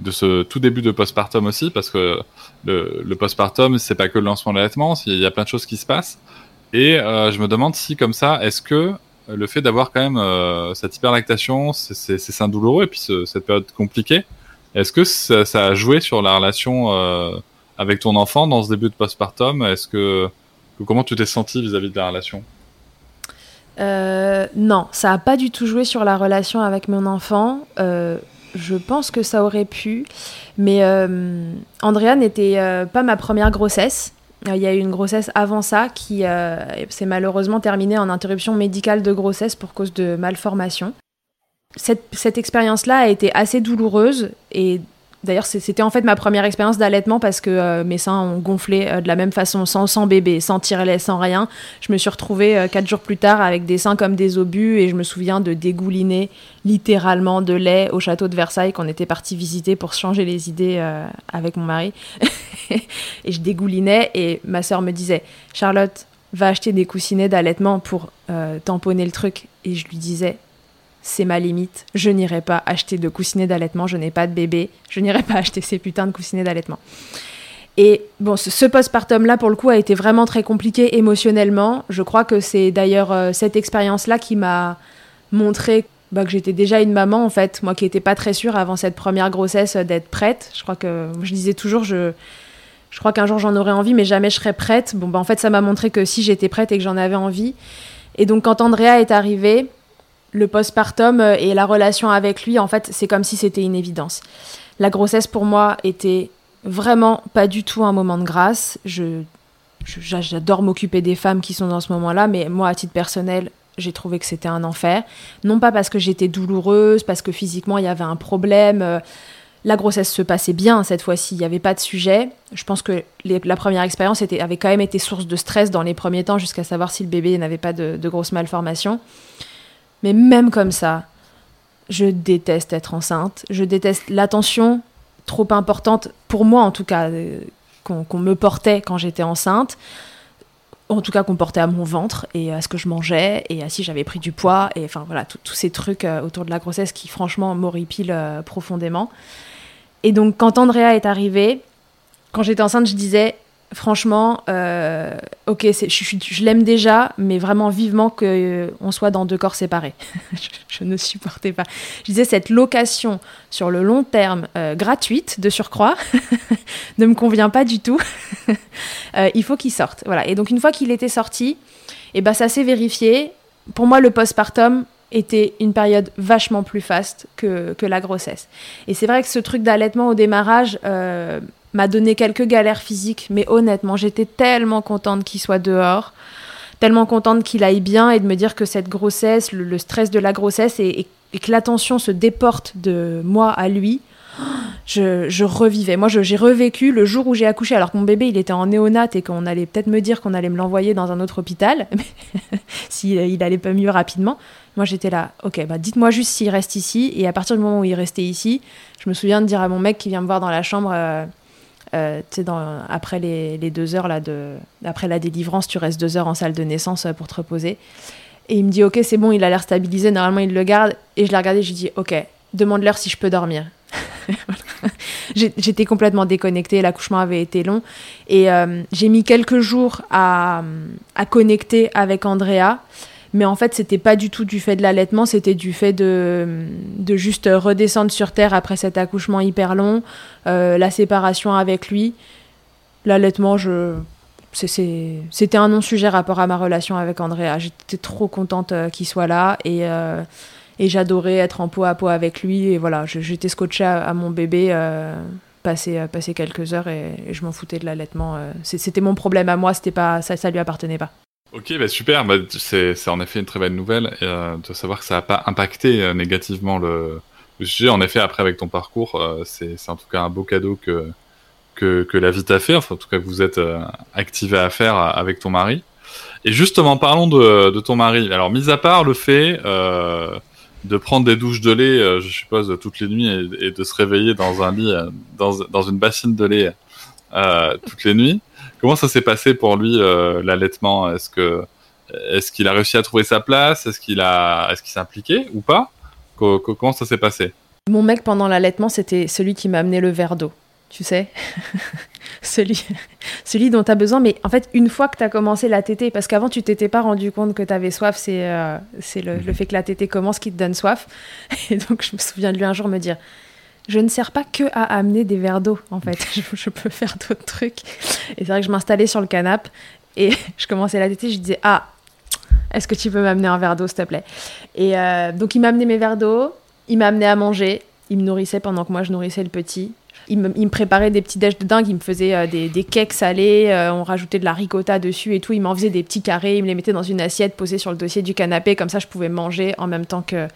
de ce tout début de postpartum aussi, parce que le, le postpartum, c'est pas que le lancement de l'allaitement, il y a plein de choses qui se passent. Et euh, je me demande si, comme ça, est-ce que le fait d'avoir quand même euh, cette hyperlactation, c'est seins douloureux et puis cette période compliquée, est-ce que ça, ça, a joué sur la relation euh, avec ton enfant dans ce début de postpartum? Est-ce que comment tu t'es senti vis-à-vis de la relation? Euh, non, ça n'a pas du tout joué sur la relation avec mon enfant. Euh, je pense que ça aurait pu. Mais euh, Andrea n'était pas ma première grossesse. Il y a eu une grossesse avant ça qui s'est malheureusement terminée en interruption médicale de grossesse pour cause de malformation. Cette, cette expérience-là a été assez douloureuse et D'ailleurs, c'était en fait ma première expérience d'allaitement parce que euh, mes seins ont gonflé euh, de la même façon, sans, bébé, sans tirer sans rien. Je me suis retrouvée euh, quatre jours plus tard avec des seins comme des obus et je me souviens de dégouliner littéralement de lait au château de Versailles qu'on était parti visiter pour changer les idées avec mon mari. et je dégoulinais et ma soeur me disait Charlotte, va acheter des coussinets d'allaitement pour tamponner le truc. Et je lui disais c'est ma limite. Je n'irai pas acheter de coussinets d'allaitement, je n'ai pas de bébé, je n'irai pas acheter ces putains de coussinets d'allaitement. Et bon, ce, postpartum-là, pour le coup, a été vraiment très compliqué émotionnellement. Je crois que c'est d'ailleurs euh, cette expérience-là qui m'a montré bah, que j'étais déjà une maman, en fait. Moi qui n'étais pas très sûre avant cette première grossesse euh, d'être prête. Je crois que, je disais toujours, je, je crois qu'un jour j'en aurais envie, mais jamais je serais prête. Bon, bah, en fait, ça m'a montré que si j'étais prête et que j'en avais envie. Et donc, quand Andrea est arrivée, le postpartum euh, et la relation avec lui, en fait, c'est comme si c'était une évidence. La grossesse pour moi était vraiment pas du tout un moment de grâce. Je, j'adore m'occuper des femmes qui sont dans ce moment-là, mais moi, à titre personnel, j'ai trouvé que c'était un enfer. Non pas parce que j'étais douloureuse, parce que physiquement il y avait un problème. Euh, la grossesse se passait bien cette fois-ci, il n'y avait pas de sujet. Je pense que la première expérience avait quand même été source de stress dans les premiers temps, jusqu'à savoir si le bébé n'avait pas de, de grosses malformations. Mais même comme ça, je déteste être enceinte. Je déteste l'attention trop importante, pour moi en tout cas, euh, qu'on me portait quand j'étais enceinte. En tout cas, qu'on portait à mon ventre et à ce que je mangeais et à si j'avais pris du poids. Et enfin voilà, tous ces trucs euh, autour de la grossesse qui franchement m'horripilent euh, profondément. Et donc quand Andrea est arrivée, quand j'étais enceinte, je disais franchement, euh, ok, je, je, l'aime déjà, mais vraiment vivement qu'on euh, soit dans deux corps séparés. je, ne supportais pas. Je disais, cette location sur le long terme, euh, gratuite de surcroît, ne me convient pas du tout. il faut qu'il sorte. Voilà. Et donc, une fois qu'il était sorti, et eh ben, ça s'est vérifié. Pour moi, le postpartum était une période vachement plus faste que, que la grossesse. Et c'est vrai que ce truc d'allaitement au démarrage m'a donné quelques galères physiques, mais honnêtement, j'étais tellement contente qu'il soit dehors, tellement contente qu'il aille bien et de me dire que cette grossesse, le, stress de la grossesse et, que l'attention se déporte de moi à lui. Je, revivais. Moi, j'ai revécu le jour où j'ai accouché, alors que mon bébé, il était en néonat et qu'on allait peut-être me dire qu'on allait me l'envoyer dans un autre hôpital, s'il il allait pas mieux rapidement. Moi, j'étais là, ok, bah dites-moi juste s'il reste ici. Et à partir du moment où il restait ici, je me souviens de dire à mon mec qui vient me voir dans la chambre, euh, euh, dans, après les, deux heures là, de, après la délivrance, tu restes deux heures en salle de naissance euh, pour te reposer. Et il me dit, ok, c'est bon, il a l'air stabilisé, normalement il le garde. Et je l'ai regardé, je lui dis, ok, demande-leur si je peux dormir. J'étais complètement déconnectée, l'accouchement avait été long. Et euh, j'ai mis quelques jours à, à connecter avec Andrea mais en fait c'était pas du tout du fait de l'allaitement c'était du fait de, de juste redescendre sur terre après cet accouchement hyper long euh, la séparation avec lui. L'allaitement je c'était un non-sujet rapport à ma relation avec Andrea. J'étais trop contente euh, qu'il soit là et euh, et j'adorais être en peau à peau avec lui. Et voilà j'étais scotchée à, mon bébé passer passer quelques heures et, je m'en foutais de l'allaitement c'était mon problème à moi pas ça ça lui appartenait pas Ok, bah super, bah, c'est en effet une très belle nouvelle euh, de savoir que ça n'a pas impacté euh, négativement le, le, sujet. En effet, après avec ton parcours, euh, c'est en tout cas un beau cadeau que, que, que la vie t'a fait, enfin en tout cas que vous êtes euh, activé à faire avec ton mari. Et justement, parlons de, de ton mari. Alors, mis à part le fait de prendre des douches de lait, je suppose, toutes les nuits et, et, de se réveiller dans un lit, dans, dans une bassine de lait toutes les nuits, Comment ça s'est passé pour lui euh, l'allaitement? Est-ce que est-ce qu'il a réussi à trouver sa place? Est-ce qu'il a est-ce qu'il s'est impliqué ou pas? Comment ça s'est passé? Mon mec pendant l'allaitement, c'était celui qui m'a amené le verre d'eau. Tu sais celui, celui dont tu as besoin. Mais en fait, une fois que tu as commencé la tétée, parce qu'avant, tu t'étais pas rendu compte que tu avais soif, c'est euh, c'est le, le, fait que la tétée commence qui te donne soif. Et donc, je me souviens de lui un jour me dire je ne sers pas que à amener des verres d'eau, en fait. Je, peux faire d'autres trucs. Et c'est vrai que je m'installais sur le canapé et je commençais la tétée. Je disais Ah, est-ce que tu peux m'amener un verre d'eau, s'il te plaît? Et euh, donc, il m'a amené mes verres d'eau. Il m'a amené à manger. Il me nourrissait pendant que moi, je nourrissais le petit. Il me, préparait des petits déj de dingue, il me faisait euh, des, des cakes salés, euh, on rajoutait de la ricotta dessus et tout. Il m'en faisait des petits carrés, il me les mettait dans une assiette posée sur le dossier du canapé, comme ça je pouvais manger en même temps que,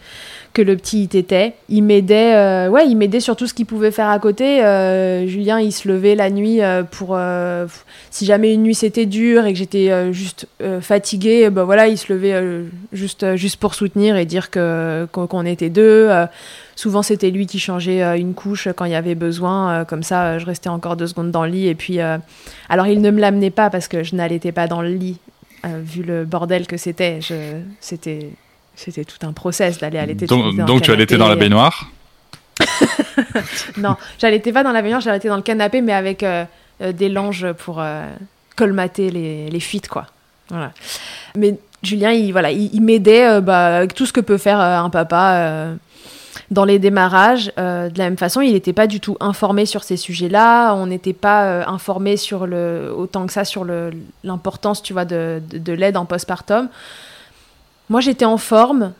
que le petit y était. Il m'aidait, euh, ouais, il m'aidait sur tout ce qu'il pouvait faire à côté. Euh, Julien, il se levait la nuit euh, pour, si jamais une nuit c'était dur et que j'étais juste fatiguée, ben voilà, il se levait juste, juste pour soutenir et dire que qu'on était deux. Souvent c'était lui qui changeait une couche quand il y avait besoin. Comme ça, je restais encore deux secondes dans le lit et puis, alors il ne me l'amenait pas parce que je n'allaitais pas dans le lit. vu le bordel que c'était, c'était c'était tout un process d'aller allaiter. Donc, donc tu allaitais dans la canapé. baignoire. Non, j'allaitais pas dans la baignoire, j'allaitais dans le canapé, mais avec euh, euh, des langes pour euh, colmater les, les fuites, quoi. Voilà. Mais Julien, il, voilà, il, il m'aidait euh, bah, avec tout ce que peut faire euh, un papa euh, dans les démarrages. Euh, de la même façon, il n'était pas du tout informé sur ces sujets-là. On n'était pas euh, informé sur le, autant que ça sur l'importance, tu vois, de, de, de l'aide en postpartum. Moi, j'étais en forme,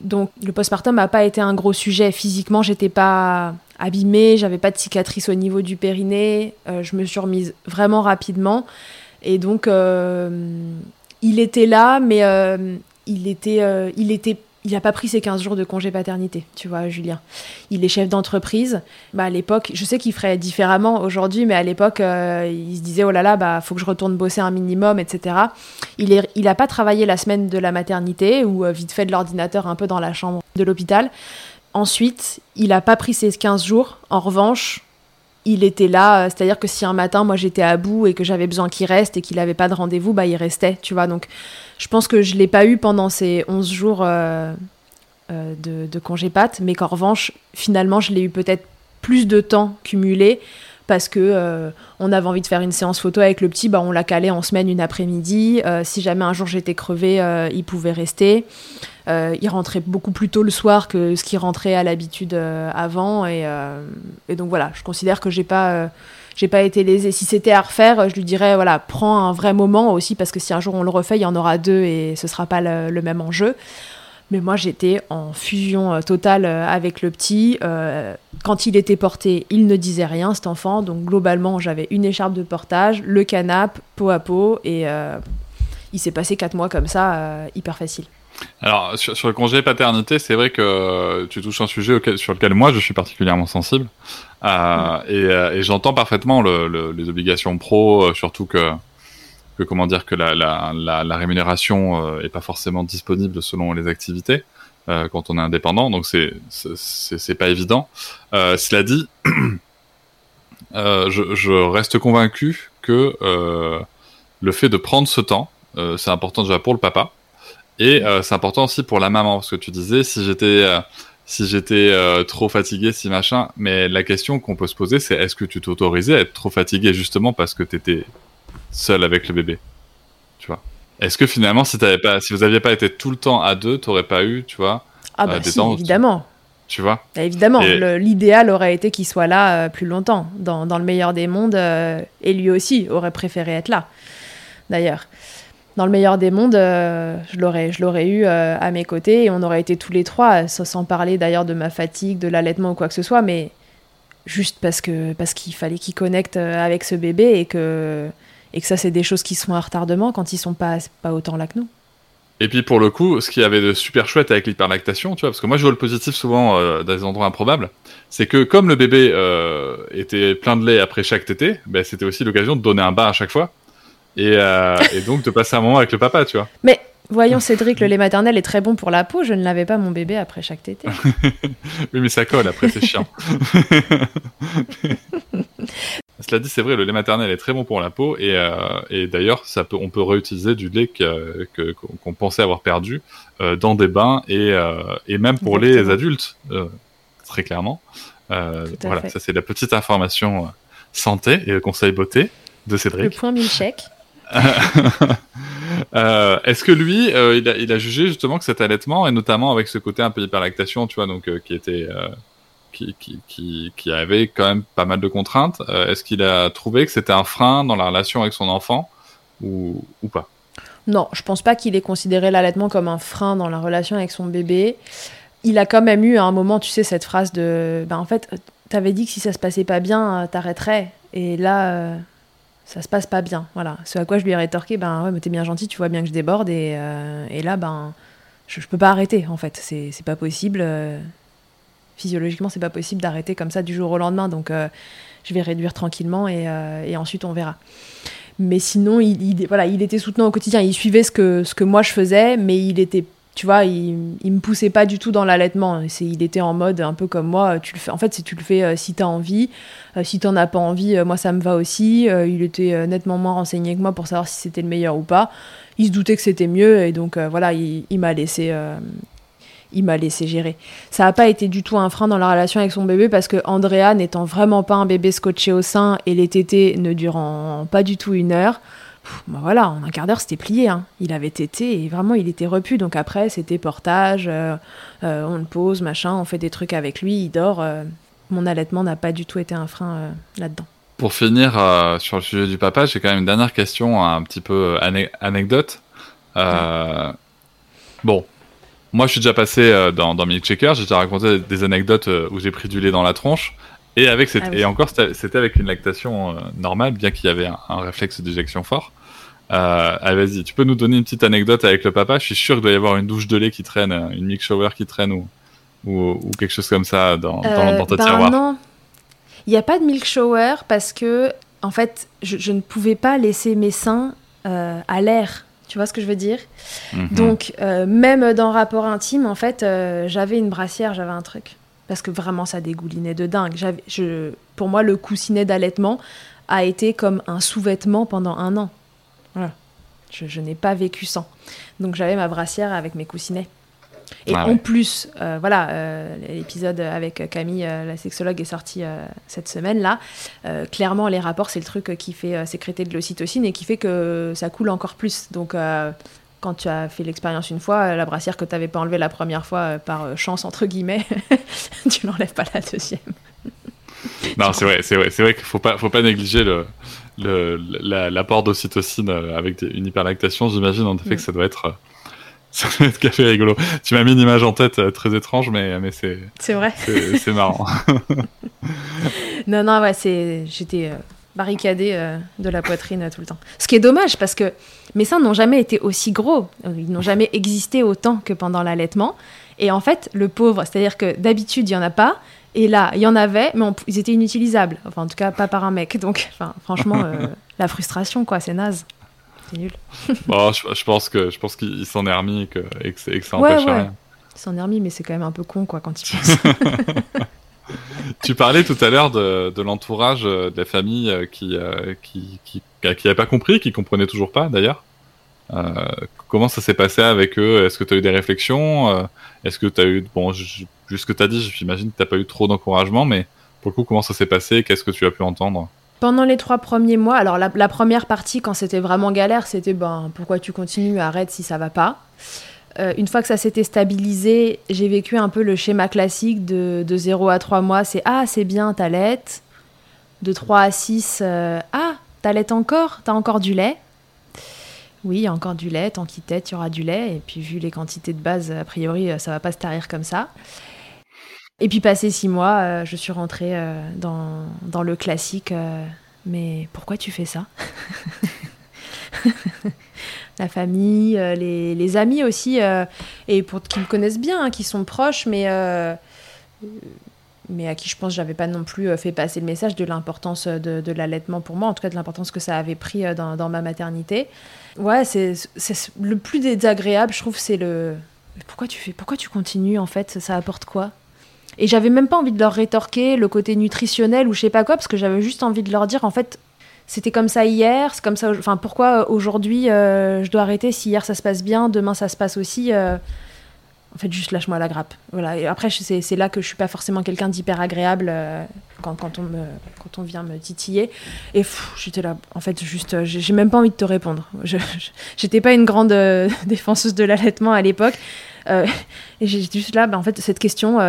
donc le postpartum n'a pas été un gros sujet. Physiquement, j'étais pas abîmée, j'avais pas de cicatrice au niveau du périnée. Euh, je me suis remise vraiment rapidement. Et donc, euh, il était là, mais euh, il était, il était, il a pas pris ses 15 jours de congé paternité, tu vois, Julien. Il est chef d'entreprise. Bah, à l'époque, je sais qu'il ferait différemment aujourd'hui, mais à l'époque, euh, il se disait, oh là là, bah, faut que je retourne bosser un minimum, etc. Il est, il a pas travaillé la semaine de la maternité ou euh, vite fait de l'ordinateur un peu dans la chambre de l'hôpital. Ensuite, il a pas pris ses 15 jours. En revanche, il était là, euh, c'est-à-dire que si un matin, moi j'étais à bout et que j'avais besoin qu'il reste et qu'il n'avait pas de rendez-vous, bah il restait, tu vois. Donc je pense que je l'ai pas eu pendant ces 11 jours euh, euh, de, congé pat, mais qu'en revanche, finalement, je l'ai eu peut-être plus de temps cumulé parce que euh, on avait envie de faire une séance photo avec le petit, bah on l'a calé en semaine une après-midi. Si jamais un jour j'étais crevée, il pouvait rester. Il rentrait beaucoup plus tôt le soir que ce qu'il rentrait à l'habitude avant. Et, et donc voilà, je considère que j'ai pas, j'ai pas été lésée. Si c'était à refaire, je lui dirais voilà, prends un vrai moment aussi parce que si un jour on le refait, il y en aura deux et ce sera pas le, même enjeu. Mais moi, j'étais en fusion euh, totale euh, avec le petit. Euh, quand il était porté, il ne disait rien, cet enfant. Donc, globalement, j'avais une écharpe de portage, le canapé, peau à peau. Et il s'est passé quatre mois comme ça, hyper facile. Alors, sur, le congé paternité, c'est vrai que tu touches un sujet sur lequel moi je suis particulièrement sensible. Euh, et euh, et j'entends parfaitement le, le- les obligations pro, euh, surtout que, que comment dire que la, rémunération euh, est pas forcément disponible selon les activités quand on est indépendant, donc c'est c'est- pas évident. Cela dit, je, reste convaincu que le fait de prendre ce temps, c'est important déjà pour le papa. Et c'est important aussi pour la maman, parce que tu disais si j'étais si j'étais euh, trop fatigué, si machin. Mais la question qu'on peut se poser, c'est est-ce que tu t'autorisais à être trop fatigué justement parce que t'étais seul avec le bébé, tu vois? Est-ce que finalement, si pas, si vous aviez pas été tout le temps à deux, t'aurais pas eu, tu vois, Ah Euh, bah des si, temps tu- évidemment. tu vois? Bah, Évidemment, Et- l'idéal aurait été qu'il soit là euh, plus longtemps. Dans, dans le meilleur des mondes, et lui aussi aurait préféré être là, d'ailleurs. Dans le meilleur des mondes, euh, je l'aurais je l'aurais eu euh, à mes côtés et on aurait été tous les trois, sans, sans parler d'ailleurs de ma fatigue, de l'allaitement ou quoi que ce soit, mais juste parce que parce qu'il fallait qu'il connecte euh, avec ce bébé et que, et que ça, c'est des choses qui sont à retardement quand ils sont pas, pas autant là que nous. Et puis pour le coup, ce qu'il y avait de super chouette avec l'hyperlactation, tu vois, parce que moi je vois le positif souvent euh, dans des endroits improbables, c'est que comme le bébé euh, était plein de lait après chaque tétée, ben, c'était aussi l'occasion de donner un bain à chaque fois. Et, euh, et donc de passer un moment avec le papa, tu vois. Mais voyons, Cédric, le lait maternel est très bon pour la peau. Je ne l'avais pas mon bébé après chaque tétée. Oui, mais ça colle après, c'est chiant. Cela dit, c'est vrai, le lait maternel est très bon pour la peau et, euh, et d'ailleurs, ça peut, on peut réutiliser du lait que- que- qu'on pensait avoir perdu euh, dans des bains et, et même pour les adultes, très clairement. Voilà, fait. ça c'est la petite information santé et le conseil beauté de Le Cédric. point milkshake. Euh, Est-ce que lui, euh, il, a, jugé justement que cet allaitement, et notamment avec ce côté un peu hyperlactation, tu vois, donc euh, qui était, qui, qui, qui, qui avait quand même pas mal de contraintes, est-ce qu'il a trouvé que c'était un frein dans la relation avec son enfant ou, ou pas? Non, je pense pas qu'il ait considéré l'allaitement comme un frein dans la relation avec son bébé. Il a quand même eu à un moment, tu sais, cette phrase de, ben en fait, t'avais dit que si ça se passait pas bien, t'arrêterais. Et là, ça se passe pas bien. Voilà. Ce à quoi je lui ai rétorqué, ben ouais, mais t'es bien gentil, tu vois bien que je déborde. Et, et là, ben, je, je, peux pas arrêter, en fait. C'est pas possible. physiologiquement, c'est pas possible d'arrêter comme ça du jour au lendemain. Donc, je vais réduire tranquillement et, et ensuite on verra. Mais sinon, il, voilà, il était soutenant au quotidien. Il suivait ce que, ce que moi je faisais, mais il était tu vois, il, il me poussait pas du tout dans l'allaitement. Il était en mode un peu comme moi. Tu le fais. En fait, si tu le fais, euh, si tu as envie, euh, si tu n'en as pas envie, euh, moi ça me va aussi. il était nettement moins renseigné que moi pour savoir si c'était le meilleur ou pas. Il se doutait que c'était mieux et donc voilà, il, il m'a laissé, il m'a laissé gérer. Ça n'a pas été du tout un frein dans la relation avec son bébé parce que Andrea, n'étant vraiment pas un bébé scotché au sein et les tétés ne durant pas du tout une heure, bah voilà, en un quart d'heure c'était plié. Hein. Il avait tété et vraiment il était repu. Donc après c'était portage, euh, euh, on le pose, machin, on fait des trucs avec lui, il dort. Euh. mon allaitement n'a pas du tout été un frein là-dedans. Pour finir sur le sujet du papa, j'ai quand même une dernière question, un petit peu anecdote. Bon, moi, je suis déjà passé dans, dans Checker, j'ai déjà raconté des anecdotes où j'ai pris du lait dans la tronche. Et, avec cette, ah et encore, c'était avec une lactation euh, normale, bien qu'il y avait un, réflexe d'éjection fort. Euh, allez, vas-y, tu peux nous donner une petite anecdote avec le papa? Je suis sûr qu'il doit y avoir une douche de lait qui traîne, une milk shower qui traîne ou, ou, ou quelque chose comme ça dans, dans, dans ta ben tiroir. Non, il n'y a pas de milk shower parce que, en fait, je, je ne pouvais pas laisser mes seins à l'air tu vois ce que je veux dire? Mhm. Donc, euh, même dans rapport intime, en fait, euh, j'avais une brassière, j'avais un truc. Parce que vraiment, ça dégoulinait de dingue. Je, pour moi, le coussinet d'allaitement a été comme un sous-vêtement pendant un an. Voilà. Je, je n'ai pas vécu sans. Donc, j'avais ma brassière avec mes coussinets. Et ah en plus, euh, voilà, euh, l'épisode avec Camille, euh, la sexologue, est sorti cette semaine-là. clairement, les rapports, c'est le truc qui fait sécréter de l'ocytocine et qui fait que ça coule encore plus. Donc, quand tu as fait l'expérience une fois, la brassière que tu n'avais pas enlevée la première fois par chance, entre guillemets, tu l'enlèves pas la deuxième. non, c'est vrai, c'est vrai, c'est vrai qu'il faut pas, faut pas négliger le, l'apport d'ocytocine avec une hyperlactation. J'imagine en effet que mm. ça doit être ça va être café rigolo. Tu m'as mis une image en tête euh, très étrange, mais, mais c'est. C'est vrai. C'est marrant. non, non, ouais, c'est. J'étais euh, barricadée euh, de la poitrine tout le temps. Ce qui est dommage parce que mes seins n'ont jamais été aussi gros. Ils n'ont jamais existé autant que pendant l'allaitement. Et en fait, le pauvre, c'est-à-dire que d'habitude, il n'y en a pas. Et là, il y en avait, mais ils étaient inutilisables. Enfin, en tout cas, pas par un mec. Donc, enfin, franchement, la frustration, quoi, c'est naze nul. bon, je, pense que je pense qu'il s'en est remis et que, et que, ça empêche rien. Il s'en est remis, mais c'est quand même un peu con quoi quand il pense. tu parlais tout à l'heure de, l'entourage euh, de la famille euh, qui euh, qui qui qui n'avait pas compris, qui comprenait toujours pas d'ailleurs. Comment ça s'est passé avec eux? Est-ce que tu as eu des réflexions? Est-ce que tu as eu bon, juste ce que tu as dit, j'imagine que tu pas eu trop d'encouragement, mais pour le coup, comment ça s'est passé? Qu'est-ce que tu as pu entendre? Pendant les trois premiers mois, alors la, première partie, quand c'était vraiment galère, c'était ben, pourquoi tu continues, arrête si ça va pas. Euh, une fois que ça s'était stabilisé, j'ai vécu un peu le schéma classique de, de 0 à 3 mois. C'est Ah, c'est bien, t'allaites. De 3 à 6, euh, Ah, t'allaites encore? T'as encore du lait? Oui, encore du lait. Tant qu'il il y aura du lait. Et puis, vu les quantités de base, a priori, ça va pas se tarir comme ça. Et puis passé six mois, euh, je suis rentrée euh, dans, dans, le classique. Euh, mais pourquoi tu fais ça? La famille, les, les, amis aussi, et pour qui me connaissent bien, hein, qui sont proches, mais mais à qui je pense j'avais pas non plus fait passer le message de l'importance de, de l'allaitement pour moi, en tout cas de l'importance que ça avait pris dans, dans ma maternité. Ouais, c'est le plus désagréable, je trouve, c'est le pourquoi tu fais, pourquoi tu continues en fait, ça apporte quoi? Et j'avais même pas envie de leur rétorquer le côté nutritionnel ou je sais pas quoi, parce que j'avais juste envie de leur dire, en fait, c'était comme ça hier, c'est comme ça. Enfin, pourquoi euh, aujourd'hui euh, je dois arrêter si hier ça se passe bien, demain ça se passe aussi euh, En fait, juste lâche-moi la grappe. Voilà. Après, c'est là que je suis pas forcément quelqu'un d'hyper agréable quand, quand, on quand on vient me titiller. Et j'étais là, en fait, juste, j'ai même pas envie de te répondre. J'étais pas une grande défenseuse de l'allaitement à l'époque. et j'ai juste là, bah, en fait, cette question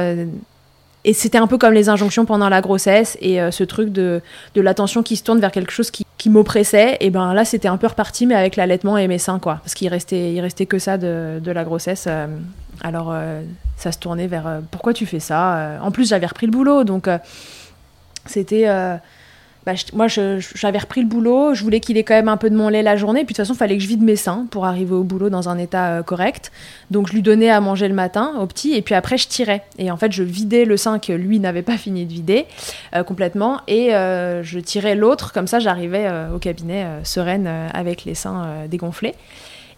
et c'était un peu comme les injonctions pendant la grossesse et euh, ce truc de, de l'attention qui se tourne vers quelque chose qui, qui m'oppressait. Et ben là, c'était un peu reparti, mais avec l'allaitement et mes seins, quoi. Parce qu'il restait, il restait que ça de, de la grossesse. Euh. alors, euh, ça se tournait vers pourquoi tu fais ça? En plus, j'avais repris le boulot, donc C'était bah, moi, j'avais repris le boulot, je voulais qu'il ait quand même un peu de mon lait la journée, puis de toute façon, il fallait que je vide mes seins pour arriver au boulot dans un état euh, correct. Donc, je lui donnais à manger le matin au petit, et puis après, je tirais. Et en fait, je vidais le sein que lui n'avait pas fini de vider euh, complètement, et euh, je tirais l'autre, comme ça, j'arrivais au cabinet sereine avec les seins dégonflés.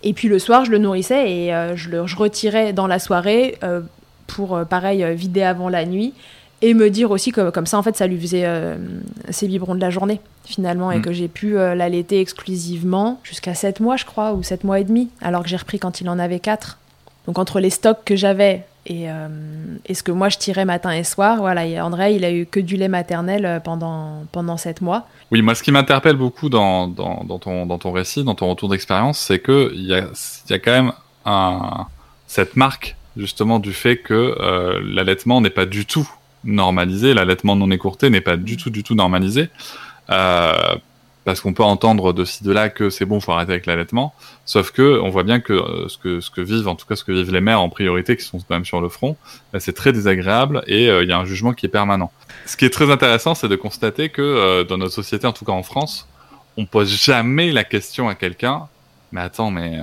Et puis le soir, je le nourrissais et je le je retirais dans la soirée pour, pareil, vider avant la nuit et me dire aussi que comme ça en fait ça lui faisait euh, ses biberons de la journée finalement et mm. que j'ai pu euh, l'allaiter exclusivement jusqu'à 7 mois je crois ou 7 mois et demi alors que j'ai repris quand il en avait 4 donc entre les stocks que j'avais et, euh, et, ce que moi je tirais matin et soir voilà et André il a eu que du lait maternel pendant, pendant 7 mois oui moi ce qui m'interpelle beaucoup dans, dans, dans, ton, dans ton récit dans ton retour d'expérience c'est que il y a, y a quand même un, cette marque justement du fait que l'allaitement n'est pas du tout normalisé. L'allaitement non écourté n'est pas du tout, du tout normalisé. Euh, parce qu'on peut entendre de ci de là que c'est bon, faut arrêter avec l'allaitement. Sauf que on voit bien que euh, ce que ce que vivent, en tout cas ce que vivent les mères en priorité, qui sont quand même sur le front, bah, c'est très désagréable et euh, il y a un jugement qui est permanent. Ce qui est très intéressant, c'est de constater que dans notre société, en tout cas en France, on pose jamais la question à quelqu'un. Mais attends, mais,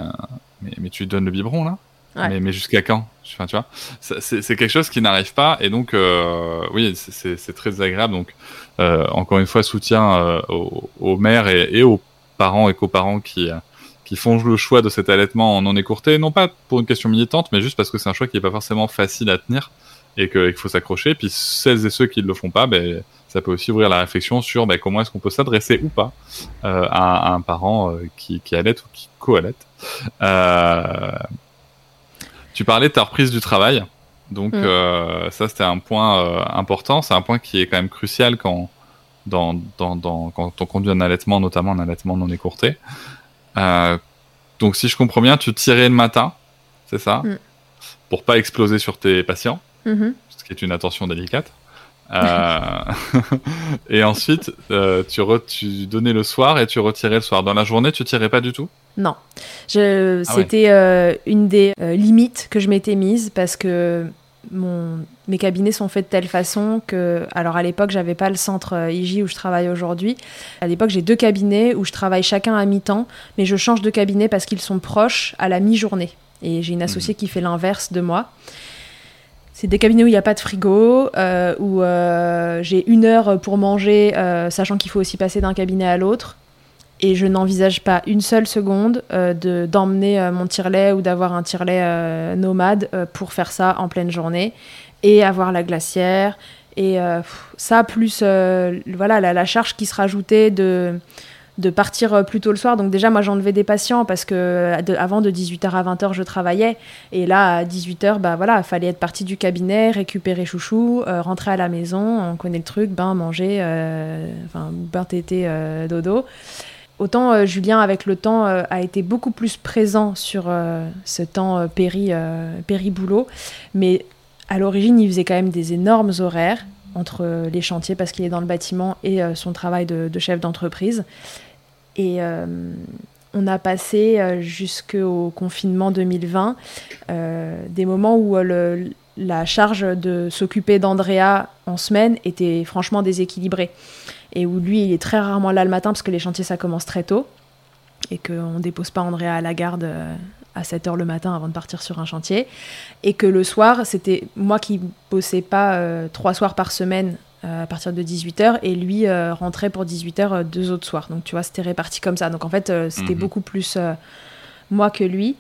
mais mais tu donnes le biberon là? Mais, jusqu'à quand? Tu vois C'est quelque chose qui n'arrive pas. Et donc, euh, oui, c'est très désagréable. Donc, euh, encore une fois, soutien euh, aux, mères et, aux parents et coparents qui, qui font le choix de cet allaitement en non écourté. Non pas pour une question militante, mais juste parce que c'est un choix qui n'est pas forcément facile à tenir et qu'il faut s'accrocher. Puis celles et ceux qui ne le font pas, ben, ça peut aussi ouvrir la réflexion sur ben, comment est-ce qu'on peut s'adresser ou pas à, un parent qui, qui ou qui co-allait. Euh, tu parlais de ta reprise du travail. Donc mm. euh, ça, c'était un point euh, important. C'est un point qui est quand même crucial quand, dans, dans, dans, quand on conduit un allaitement, notamment un allaitement non écourté. Euh, donc si je comprends bien, tu tirais le matin, c'est ça? Mm. Pour pas exploser sur tes patients, mm-hmm. ce qui est une attention délicate. Euh, et ensuite, euh, tu, tu donnais le soir et tu retirais le soir. Dans la journée, tu tirais pas du tout? Non. Je... Ah C'était euh, une des limites que je m'étais mise parce que mon... mes cabinets sont faits de telle façon que. Alors à l'époque, j'avais pas le centre IJ où je travaille aujourd'hui. À l'époque, j'ai deux cabinets où je travaille chacun à mi-temps, mais je change de cabinet parce qu'ils sont proches à la mi-journée. Et j'ai une associée mmh. qui fait l'inverse de moi. C'est des cabinets où il n'y a pas de frigo, euh, où euh, j'ai une heure pour manger, euh, sachant qu'il faut aussi passer d'un cabinet à l'autre. Et je n'envisage pas une seule seconde de d'emmener mon tire-lait ou d'avoir un tire-lait nomade pour faire ça en pleine journée et avoir la glacière. Et ça, plus voilà, la, la, charge qui se rajoutait de de partir euh, plus tôt le soir. Donc déjà, moi, j'enlevais des patients parce que euh, avant, de 18h à 20h, je travaillais. Et là, à 18h, bah voilà, il fallait être parti du cabinet, récupérer chouchou, euh, rentrer à la maison, on connaît le truc, bain, manger, bain, tété, dodo. Autant Julien, avec le temps, a été beaucoup plus présent sur ce temps péri, péri-boulot. Mais à l'origine, il faisait quand même des énormes horaires entre les chantiers parce qu'il est dans le bâtiment et son travail de chef d'entreprise. Et euh, on a passé euh, jusqu'au confinement 2020 euh, des moments où la charge de s'occuper d'Andrea en semaine était franchement déséquilibrée. Et où lui, il est très rarement là le matin parce que les chantiers, ça commence très tôt. Et qu'on ne dépose pas Andrea à la garde à 7 h le matin avant de partir sur un chantier. Et que le soir, c'était moi qui bossais pas trois soirs par semaine à partir de 18h et lui euh, rentrait pour 18h euh, deux autres soirs. Donc tu vois, c'était réparti comme ça. Donc en fait, c'était mhm. beaucoup plus moi que lui.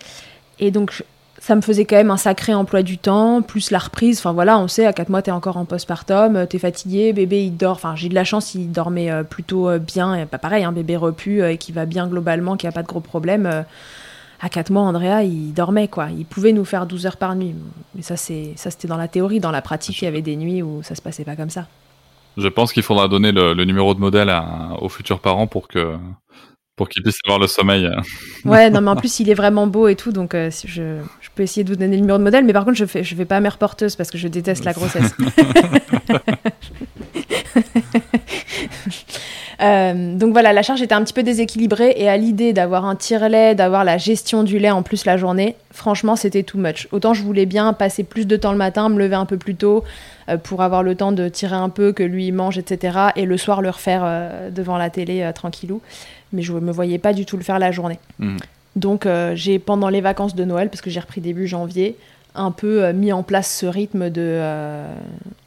Et donc ça me faisait quand même un sacré emploi du temps, plus la reprise. Enfin voilà, on sait, à 4 mois, t'es encore en postpartum, t'es fatigué, bébé il dort. Enfin, j'ai de la chance, il dormait plutôt bien. Et pas pareil, un bébé repu et qui va bien globalement, qui a pas de gros problèmes. à 4 mois, Andrea, il dormait quoi. Il pouvait nous faire 12 heures par nuit. Mais ça, c'était dans la théorie. Dans la pratique, il y avait des nuits où ça se passait pas comme ça. Je pense qu'il faudra donner le, numéro de modèle aux futurs parents pour que pour qu'ils puissent avoir le sommeil. Ouais, non, mais en plus, il est vraiment beau et tout, donc euh, je, je, peux essayer de vous donner le numéro de modèle, mais par contre, je fais, je vais pas mère porteuse parce que je déteste la grossesse. Euh, donc voilà, la charge était un petit peu déséquilibrée et à l'idée d'avoir un tire-lait, d'avoir la gestion du lait en plus la journée, franchement, c'était too much. Autant je voulais bien passer plus de temps le matin, me lever un peu plus tôt euh, pour avoir le temps de tirer un peu, que lui mange, etc. Et le soir le refaire euh, devant la télé tranquillou. Mais je ne me voyais pas du tout le faire la journée. Mhm. Donc j'ai pendant les vacances de Noël, parce que j'ai repris début janvier, un peu mis en place ce rythme de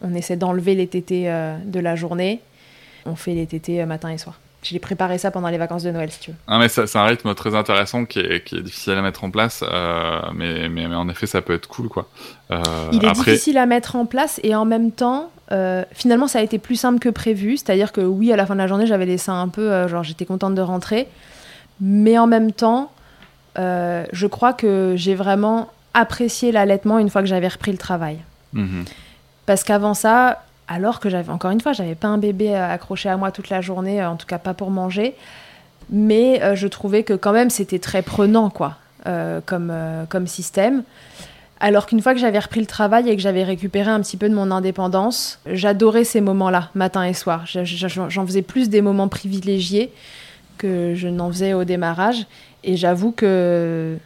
on essaie d'enlever les tétés de la journée on fait les tétés euh, matin et soir. J'ai préparé ça pendant les vacances de Noël, si tu veux. Ah, mais c'est un rythme très intéressant qui est, qui est, difficile à mettre en place, euh, mais, mais, en effet, ça peut être cool, quoi. Euh, Il est difficile à mettre en place et en même temps, finalement, ça a été plus simple que prévu. C'est-à-dire que oui, à la fin de la journée, j'avais les seins un peu, genre j'étais contente de rentrer, mais en même temps, je crois que j'ai vraiment apprécié l'allaitement une fois que j'avais repris le travail. Mhm. Parce qu'avant ça, alors que j'avais encore une fois, j'avais pas un bébé euh, accroché à moi toute la journée, euh, en tout cas pas pour manger, mais euh, je trouvais que quand même c'était très prenant quoi, comme, comme système. Alors qu'une fois que j'avais repris le travail et que j'avais récupéré un petit peu de mon indépendance, j'adorais ces moments-là, matin et soir. J'en faisais plus des moments privilégiés que je n'en faisais au démarrage. Et j'avoue que,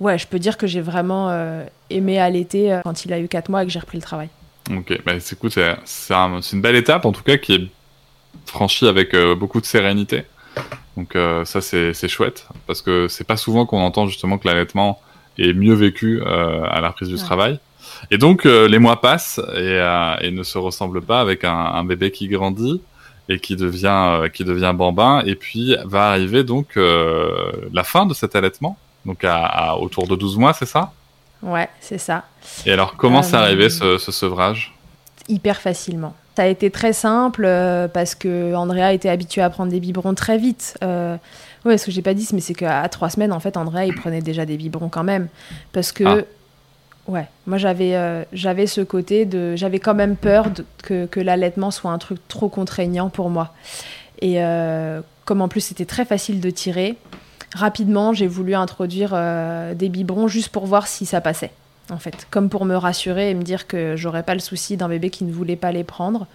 ouais, je peux dire que j'ai vraiment aimé allaiter quand il a eu 4 mois et que j'ai repris le travail. Ok, bah, c'est cool, c'est une belle étape en tout cas qui est franchie avec euh, beaucoup de sérénité. Donc euh, ça c'est chouette parce que c'est pas souvent qu'on entend justement que l'allaitement est mieux vécu euh, à la reprise du travail. Et donc les mois passent et, et, ne se ressemblent pas avec un, un, bébé qui grandit et qui devient qui devient bambin et puis va arriver donc la fin de cet allaitement donc à, à autour de 12 mois c'est ça? Ouais, c'est ça. Et alors, comment c'est arrivé ce, ce, sevrage? Hyper facilement. Ça a été très simple euh, parce que Andrea était habitué à prendre des biberons très vite. Euh, ouais, ce que j'ai pas dit, mais c'est qu'à trois semaines, en fait, Andrea, il prenait déjà des biberons quand même. Parce que, ah. ouais, moi, j'avais euh, j'avais ce côté de. J'avais quand même peur que, que l'allaitement soit un truc trop contraignant pour moi. Et euh, comme en plus, c'était très facile de tirer, rapidement, j'ai voulu introduire euh, des biberons juste pour voir si ça passait, en fait. Comme pour me rassurer et me dire que j'aurais pas le souci d'un bébé qui ne voulait pas les prendre.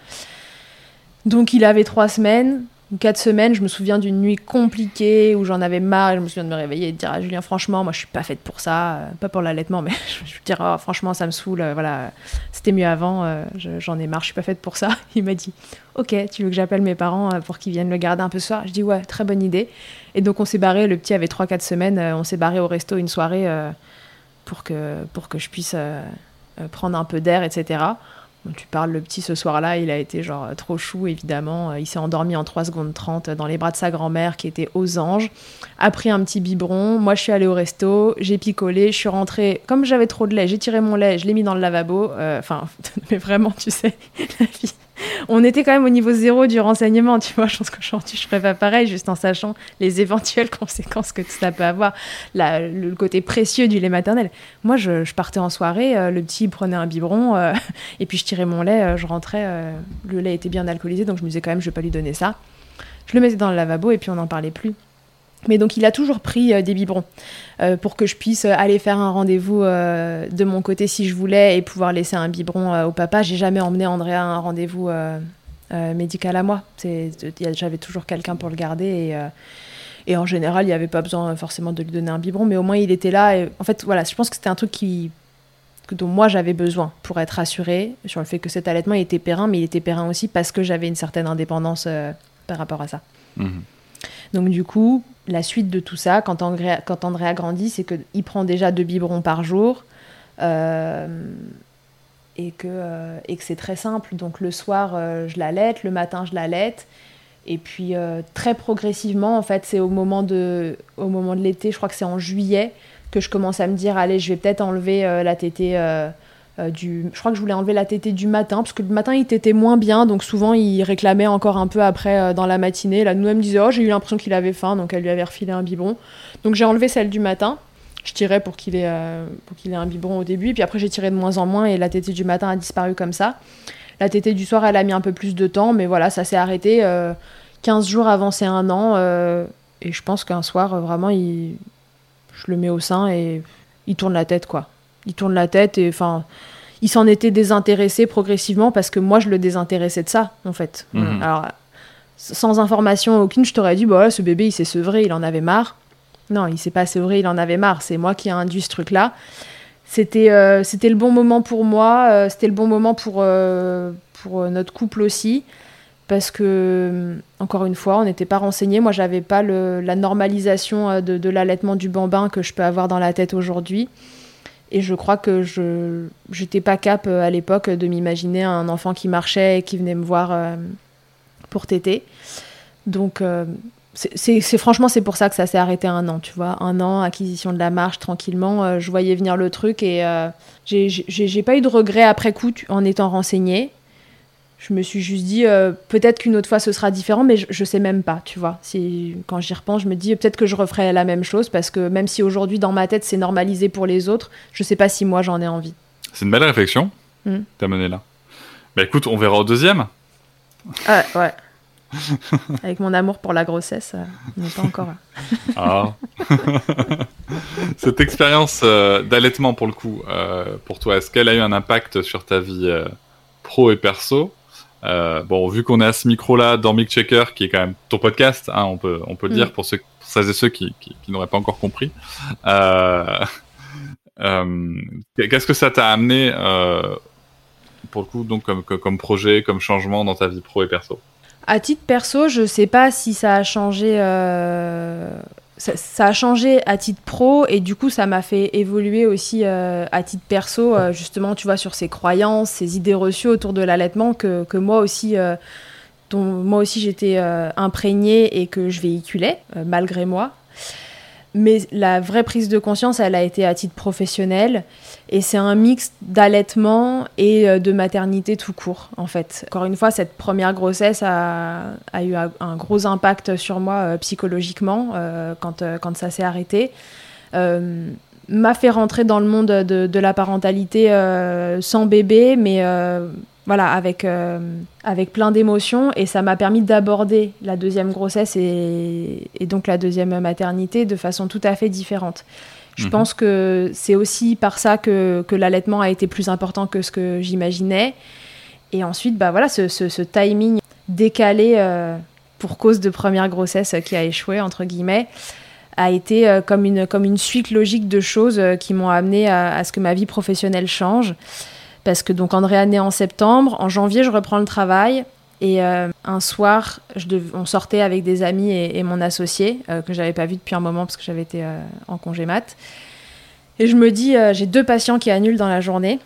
Donc il avait trois semaines quatre semaines, je me souviens d'une nuit compliquée où j'en avais marre. Je me souviens de me réveiller et de dire à Julien, franchement, moi je suis pas faite pour ça, euh, pas pour l'allaitement, mais je veux dire, oh, franchement, ça me saoule, euh, voilà, c'était mieux avant, euh, j'en ai marre, je suis pas faite pour ça. Il m'a dit, ok, tu veux que j'appelle mes parents pour qu'ils viennent le garder un peu ce soir? Je dis, ouais, très bonne idée. Et donc on s'est barré, le petit avait 3-4 semaines, on s'est barré au resto une soirée pour, pour que je puisse prendre un peu d'air, etc tu parles, le petit ce soir-là, il a été genre trop chou, évidemment. Il s'est endormi en 3 secondes 30 dans les bras de sa grand-mère qui était aux anges. A pris un petit biberon. Moi, je suis allée au resto, j'ai picolé, je suis rentrée. Comme j'avais trop de lait, j'ai tiré mon lait, je l'ai mis dans le lavabo. Euh, enfin, mais vraiment, tu sais, la vie on était quand même au niveau zéro du renseignement, tu vois. Je pense qu'aujourd'hui, je ferais pas pareil, juste en sachant les éventuelles conséquences que ça peut avoir, le côté précieux du lait maternel. Moi, je, partais en soirée, euh, le petit prenait un biberon, euh, et puis je tirais mon lait, euh, je rentrais, le lait était bien alcoolisé, donc je me disais quand même, je vais pas lui donner ça. Je le mettais dans le lavabo, et puis on n'en parlait plus. Mais donc il a toujours pris euh, des biberons euh, pour que je puisse euh, aller faire un rendez-vous de mon côté si je voulais et pouvoir laisser un biberon au papa. J'ai jamais emmené Andrea à un rendez-vous médical à moi. J'avais toujours quelqu'un pour le garder et, et en général il n'y avait pas besoin forcément de lui donner un biberon, mais au moins il était là. Et, en fait voilà, je pense que c'était un truc qui dont moi j'avais besoin pour être rassurée sur le fait que cet allaitement était périn, mais il était périn aussi parce que j'avais une certaine indépendance par rapport à ça. Mmh. Donc du coup, la suite de tout ça, quand André, quand a grandi, c'est qu'il prend déjà deux biberons par jour. Euh, et que, euh, et que c'est très simple. Donc le soir, euh, je l'allaite, le matin, je l'allaite. Et puis très progressivement, en fait, c'est au moment de, au moment de l'été, je crois que c'est en juillet, que je commence à me dire, allez, je vais peut-être enlever la tétée euh, je crois que je voulais enlever la tétée du matin, parce que le matin il tétait moins bien, donc souvent il réclamait encore un peu après euh, dans la matinée. La nounou me disait Oh, j'ai eu l'impression qu'il avait faim, donc elle lui avait refilé un biberon. Donc j'ai enlevé celle du matin. Je tirais pour qu'il ait, euh, ait un biberon au début, puis après j'ai tiré de moins en moins et la tétée du matin a disparu comme ça. La tétée du soir, elle a mis un peu plus de temps, mais voilà, ça s'est arrêté 15 jours avant c'est un an. et je pense qu'un soir, vraiment, il... je le mets au sein et il tourne la tête, quoi il tourne la tête et enfin il s'en était désintéressé progressivement parce que moi je le désintéressais de ça en fait. Mhm. Alors sans information aucune, je t'aurais dit, bah, ce bébé, il s'est sevré, il en avait marre. Non, il s'est pas sevré, il en avait marre. C'est moi qui ai induit ce truc-là. C'était euh, c'était le bon moment pour moi, euh, c'était le bon moment pour, euh, pour notre couple aussi. Parce que, encore une fois, on n'était pas renseignés. Moi, j'avais pas le, la normalisation de, de l'allaitement du bambin que je peux avoir dans la tête aujourd'hui. Et je crois que je n'étais pas cap à l'époque de m'imaginer un enfant qui marchait et qui venait me voir pour téter. Donc, c'est franchement c'est pour ça que ça s'est arrêté un an tu vois un an acquisition de la marche tranquillement euh, je voyais venir le truc et euh, j'ai pas eu de regret après coup en étant renseignée je me suis juste dit euh, peut-être qu'une autre fois ce sera différent mais je, je, sais même pas tu vois si quand j'y repense je me dis peut-être que je referai la même chose parce que même si aujourd'hui dans ma tête c'est normalisé pour les autres je sais pas si moi j'en ai envie c'est une belle réflexion mmh. t'as mené là bah écoute on verra au deuxième ah, ouais Avec mon amour pour la grossesse, euh, on n'est pas encore là. ah. Cette expérience euh, d'allaitement, pour le coup, pour toi, est-ce qu'elle a eu un impact sur ta vie pro et perso? Bon, vu qu'on est à ce micro-là dans Mic Checker, qui est quand même ton podcast, hein, on, peut, on peut le dire mm. pour, ceux, pour celles et ceux qui, qui, n'auraient pas encore compris. Qu'est-ce que ça t'a amené, pour le coup, donc, comme, comme projet, comme changement dans ta vie pro et perso? À titre perso, je sais pas si ça a changé. Euh, ça, a changé à titre pro et du coup ça m'a fait évoluer aussi euh, à titre perso euh, justement tu vois sur ces croyances ces idées reçues autour de l'allaitement que, que, moi aussi dont moi aussi j'étais imprégnée et que je véhiculais malgré moi mais la vraie prise de conscience, elle a été à titre professionnel. Et c'est un mix d'allaitement et euh, de maternité tout court, en fait. Encore une fois, cette première grossesse a, eu un gros impact sur moi euh, psychologiquement euh, quand, quand ça s'est arrêté. m'a fait rentrer dans le monde de, de la parentalité sans bébé, mais voilà, avec, euh, avec plein d'émotions. Et ça m'a permis d'aborder la deuxième grossesse et, donc la deuxième maternité de façon tout à fait différente. Je mhm. pense que c'est aussi par ça que, que l'allaitement a été plus important que ce que j'imaginais. Et ensuite, bah voilà, ce, ce, timing décalé euh, pour cause de première grossesse qui a échoué, entre guillemets, a été euh, comme, une, comme une suite logique de choses qui m'ont amené à, à, ce que ma vie professionnelle change parce que donc Andrea naît en septembre, en janvier je reprends le travail et euh, un soir je on sortait avec des amis et, mon associé euh, que j'avais pas vu depuis un moment parce que j'avais été euh, en congé mat. Et je me dis j'ai deux patients qui annulent dans la journée.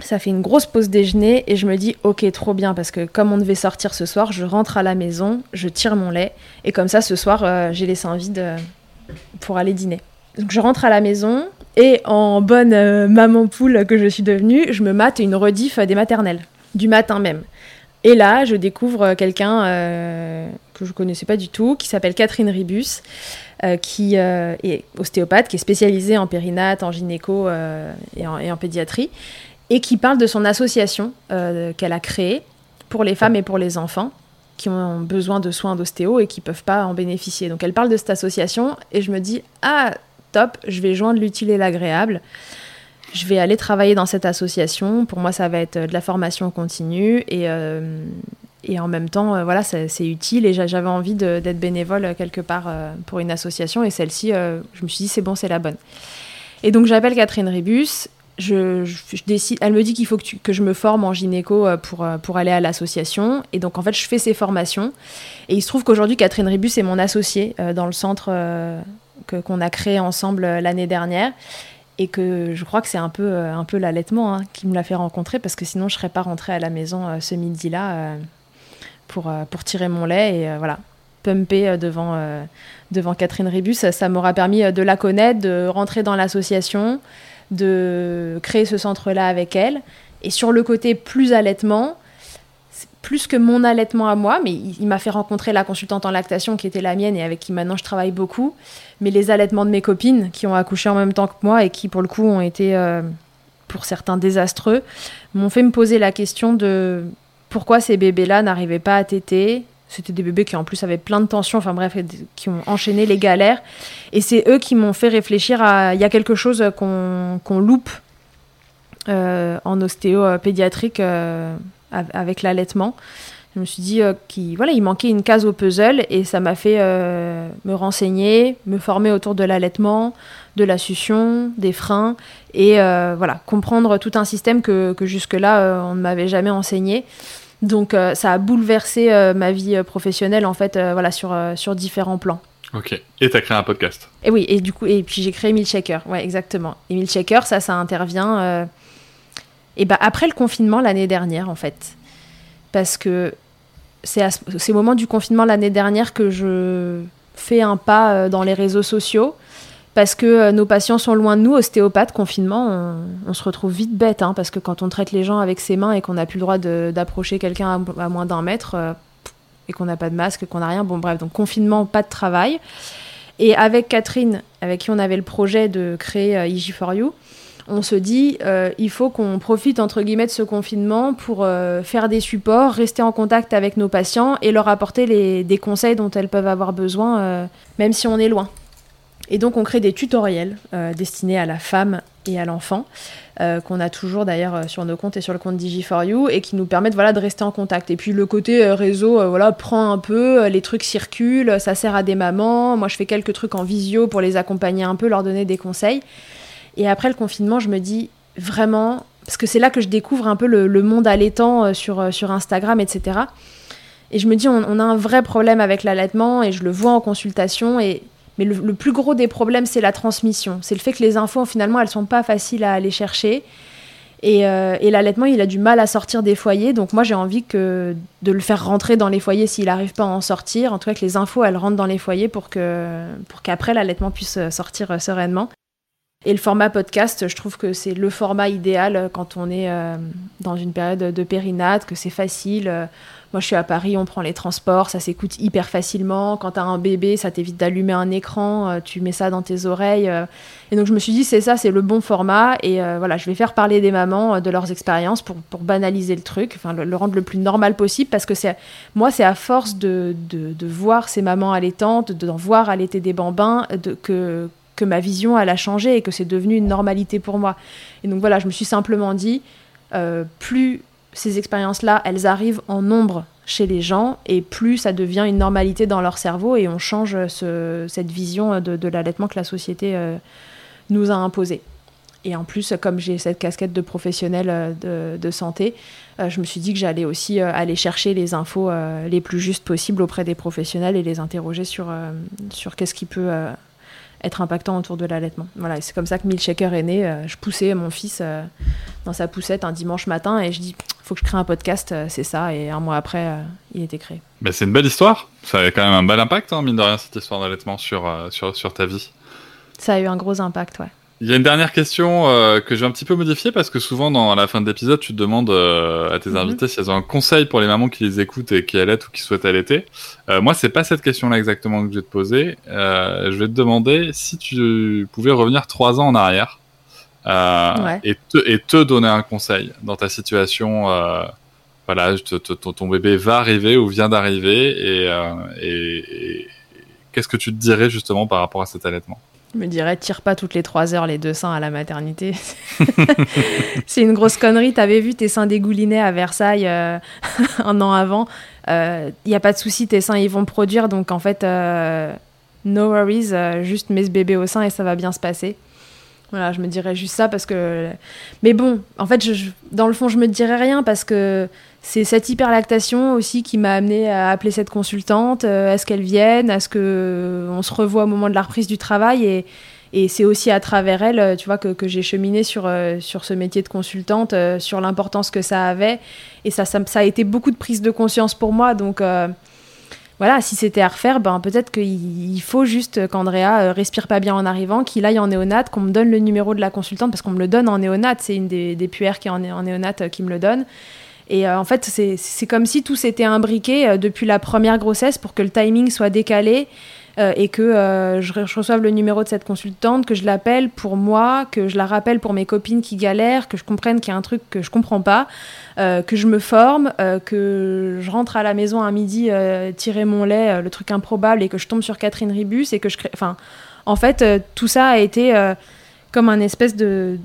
Ça fait une grosse pause déjeuner et je me dis ok trop bien parce que comme on devait sortir ce soir, je rentre à la maison, je tire mon lait et comme ça ce soir j'ai les seins vides pour aller dîner. Donc je rentre à la maison, et en bonne euh, maman poule que je suis devenue, je me mate une rediff des maternelles, du matin même. Et là, je découvre quelqu'un euh, que je connaissais pas du tout, qui s'appelle Catherine Ribus, euh, qui est ostéopathe, qui est spécialisée en périnate, en gynéco et en, et, en, pédiatrie, et qui parle de son association qu'elle a créée pour les femmes et pour les enfants qui ont besoin de soins d'ostéo et qui peuvent pas en bénéficier. Donc elle parle de cette association et je me dis ah je vais joindre l'utile et l'agréable. Je vais aller travailler dans cette association. Pour moi, ça va être de la formation continue et, euh, et en même temps, euh, voilà, c'est utile et j'avais envie d'être bénévole quelque part euh, pour une association et celle-ci, je me suis dit c'est bon, c'est la bonne. Et donc j'appelle Catherine Ribus. Je, décide, elle me dit qu'il faut que, que, je me forme en gynéco pour, pour aller à l'association. Et donc, en fait, je fais ces formations. Et il se trouve qu'aujourd'hui, Catherine Ribus est mon associée dans le centre qu'on a créé ensemble euh, l'année dernière et que je crois que c'est un peu, euh, un peu l'allaitement hein, qui me l'a fait rencontrer parce que sinon je serais pas rentrée à la maison euh, ce midi-là pour, pour tirer mon lait et voilà pumper devant, devant Catherine Ribus. Ça m'aura permis de la connaître, de rentrer dans l'association, de créer ce centre-là avec elle. Et sur le côté plus allaitement, plus que mon allaitement à moi, mais il, m'a fait rencontrer la consultante en lactation qui était la mienne et avec qui maintenant je travaille beaucoup, mais les allaitements de mes copines qui ont accouché en même temps que moi et qui pour le coup ont été euh, pour certains désastreux, m'ont fait me poser la question de pourquoi ces bébés-là n'arrivaient pas à téter. C'était des bébés qui en plus avaient plein de tensions, enfin bref, qui ont enchaîné les galères. Et c'est eux qui m'ont fait réfléchir à il y a quelque chose qu'on loupe euh, en ostéo pédiatrique. Euh, avec l'allaitement. Je me suis dit qu'il voilà, il manquait une case au puzzle et ça m'a fait me renseigner, me former autour de l'allaitement, de la succion, des freins et voilà, comprendre tout un système que, que jusque-là on ne m'avait jamais enseigné. Donc ça a bouleversé ma vie professionnelle en fait voilà sur, sur différents plans. Ok. Et tu as créé un podcast. Et oui, et du coup, et puis j'ai créé Milkshaker. Ouais, exactement. Et Milkshaker, ça, ça intervient. Euh, et bah, après le confinement l'année dernière, en fait. Parce que c'est à ce moment du confinement l'année dernière que je fais un pas euh, dans les réseaux sociaux. Parce que euh, nos patients sont loin de nous, ostéopathes, confinement, on, se retrouve vite bête. Hein, parce que quand on traite les gens avec ses mains et qu'on n'a plus le droit d'approcher quelqu'un à, moins d'un mètre et qu'on n'a pas de masque, qu'on n'a rien. Bon, bref, donc confinement, pas de travail. Et avec Catherine, avec qui on avait le projet de créer euh, IG4U, on se dit euh, il faut qu'on profite entre guillemets de ce confinement pour euh, faire des supports, rester en contact avec nos patients et leur apporter les, des conseils dont elles peuvent avoir besoin, même si on est loin. Et donc on crée des tutoriels destinés à la femme et à l'enfant. Euh, qu'on a toujours d'ailleurs euh, sur nos comptes et sur le compte Digi4You et qui nous permettent voilà, de rester en contact. Et puis le côté euh, réseau voilà, prend un peu, les trucs circulent, ça sert à des mamans. Moi je fais quelques trucs en visio pour les accompagner un peu, leur donner des conseils. Et après le confinement, je me dis vraiment, parce que c'est là que je découvre un peu le, monde allaitant sur, sur Instagram, etc. Et je me dis, on, a un vrai problème avec l'allaitement et je le vois en consultation et mais le, plus gros des problèmes, c'est la transmission. C'est le fait que les infos, finalement, elles sont pas faciles à aller chercher. Et, euh, l'allaitement, il a du mal à sortir des foyers. Donc moi, j'ai envie que de le faire rentrer dans les foyers s'il n'arrive pas à en sortir. En tout cas, que les infos, elles rentrent dans les foyers pour que pour qu'après, l'allaitement puisse sortir euh, sereinement. Et le format podcast, je trouve que c'est le format idéal quand on est euh, dans une période de périnate, que c'est facile. Moi, je suis à Paris, on prend les transports, ça s'écoute hyper facilement. Quand tu as un bébé, ça t'évite d'allumer un écran, euh, tu mets ça dans tes oreilles. Euh. Et donc, je me suis dit, c'est ça, c'est le bon format. Et euh, voilà, je vais faire parler des mamans de leurs expériences pour, banaliser le truc, enfin, le, rendre le plus normal possible. Parce que c'est moi, c'est à force de, voir ces mamans allaitantes, d'en voir allaiter des bambins, de, que, que ma vision, elle a changé et que c'est devenu une normalité pour moi. Et donc, voilà, je me suis simplement dit, plus ces expériences-là, elles arrivent en nombre chez les gens et plus ça devient une normalité dans leur cerveau et on change cette vision de, l'allaitement que la société euh, nous a imposée. Et en plus, comme j'ai cette casquette de professionnel euh, de, santé, euh, je me suis dit que j'allais aussi aller chercher les infos les plus justes possibles auprès des professionnels et les interroger sur, sur qu'est-ce qui peut être impactant autour de l'allaitement. Voilà, c'est comme ça que Milkshaker est né. Euh, je poussais mon fils euh, dans sa poussette un dimanche matin et je dis faut que je crée un podcast, euh, c'est ça. Et un mois après, il était créé. Mais c'est une belle histoire. Ça a quand même un bel impact, hein, mine de rien, cette histoire d'allaitement sur, sur, sur ta vie. Ça a eu un gros impact, ouais. Il y a une dernière question euh, que je vais un petit peu modifier parce que souvent dans la fin de l'épisode, tu te demandes euh, à tes mhm. invités si elles ont un conseil pour les mamans qui les écoutent et qui allaitent ou qui souhaitent allaiter. Euh, moi, c'est pas cette question-là exactement que je vais te poser. je vais te demander si tu pouvais revenir trois ans en arrière et, te, et te donner un conseil dans ta situation. voilà, ton bébé va arriver ou vient d'arriver et, et qu'est-ce que tu te dirais justement par rapport à cet allaitement? Je me dirais, tire pas toutes les trois heures les deux seins à la maternité. c'est une grosse connerie. T'avais vu tes seins dégouliner à Versailles euh, un an avant. Il euh, n'y a pas de souci, tes seins ils vont produire. Donc en fait, euh, no worries, juste mets ce bébé au sein et ça va bien se passer. Voilà, je me dirais juste ça parce que. Mais bon, en fait, dans le fond, je me dirais rien parce que c'est cette hyperlactation aussi qui m'a amené à appeler cette consultante. Euh, est-ce qu'elle vienne Est-ce que on se revoit au moment de la reprise du travail Et, c'est aussi à travers elle, tu vois, que, j'ai cheminé sur, euh, sur ce métier de consultante, euh, sur l'importance que ça avait. Et ça, ça, a été beaucoup de prise de conscience pour moi. Donc voilà, si c'était à refaire, ben, peut-être qu'il faut juste qu'Andrea respire pas bien en arrivant, qu'il aille en néonat, qu'on me donne le numéro de la consultante, parce qu'on me le donne en néonat. C'est une des, puères qui est en, en néonat qui me le donne. Et euh, en fait, c'est comme si tout s'était imbriqué euh, depuis la première grossesse pour que le timing soit décalé euh, et que je, reçoive le numéro de cette consultante, que je l'appelle pour moi, que je la rappelle pour mes copines qui galèrent, que je comprenne qu'il y a un truc que je comprends pas, que je me forme, que je rentre à la maison à midi tirer mon lait, le truc improbable, et que je tombe sur Catherine Ribus et que je crée. Enfin, en fait, tout ça a été comme un espèce de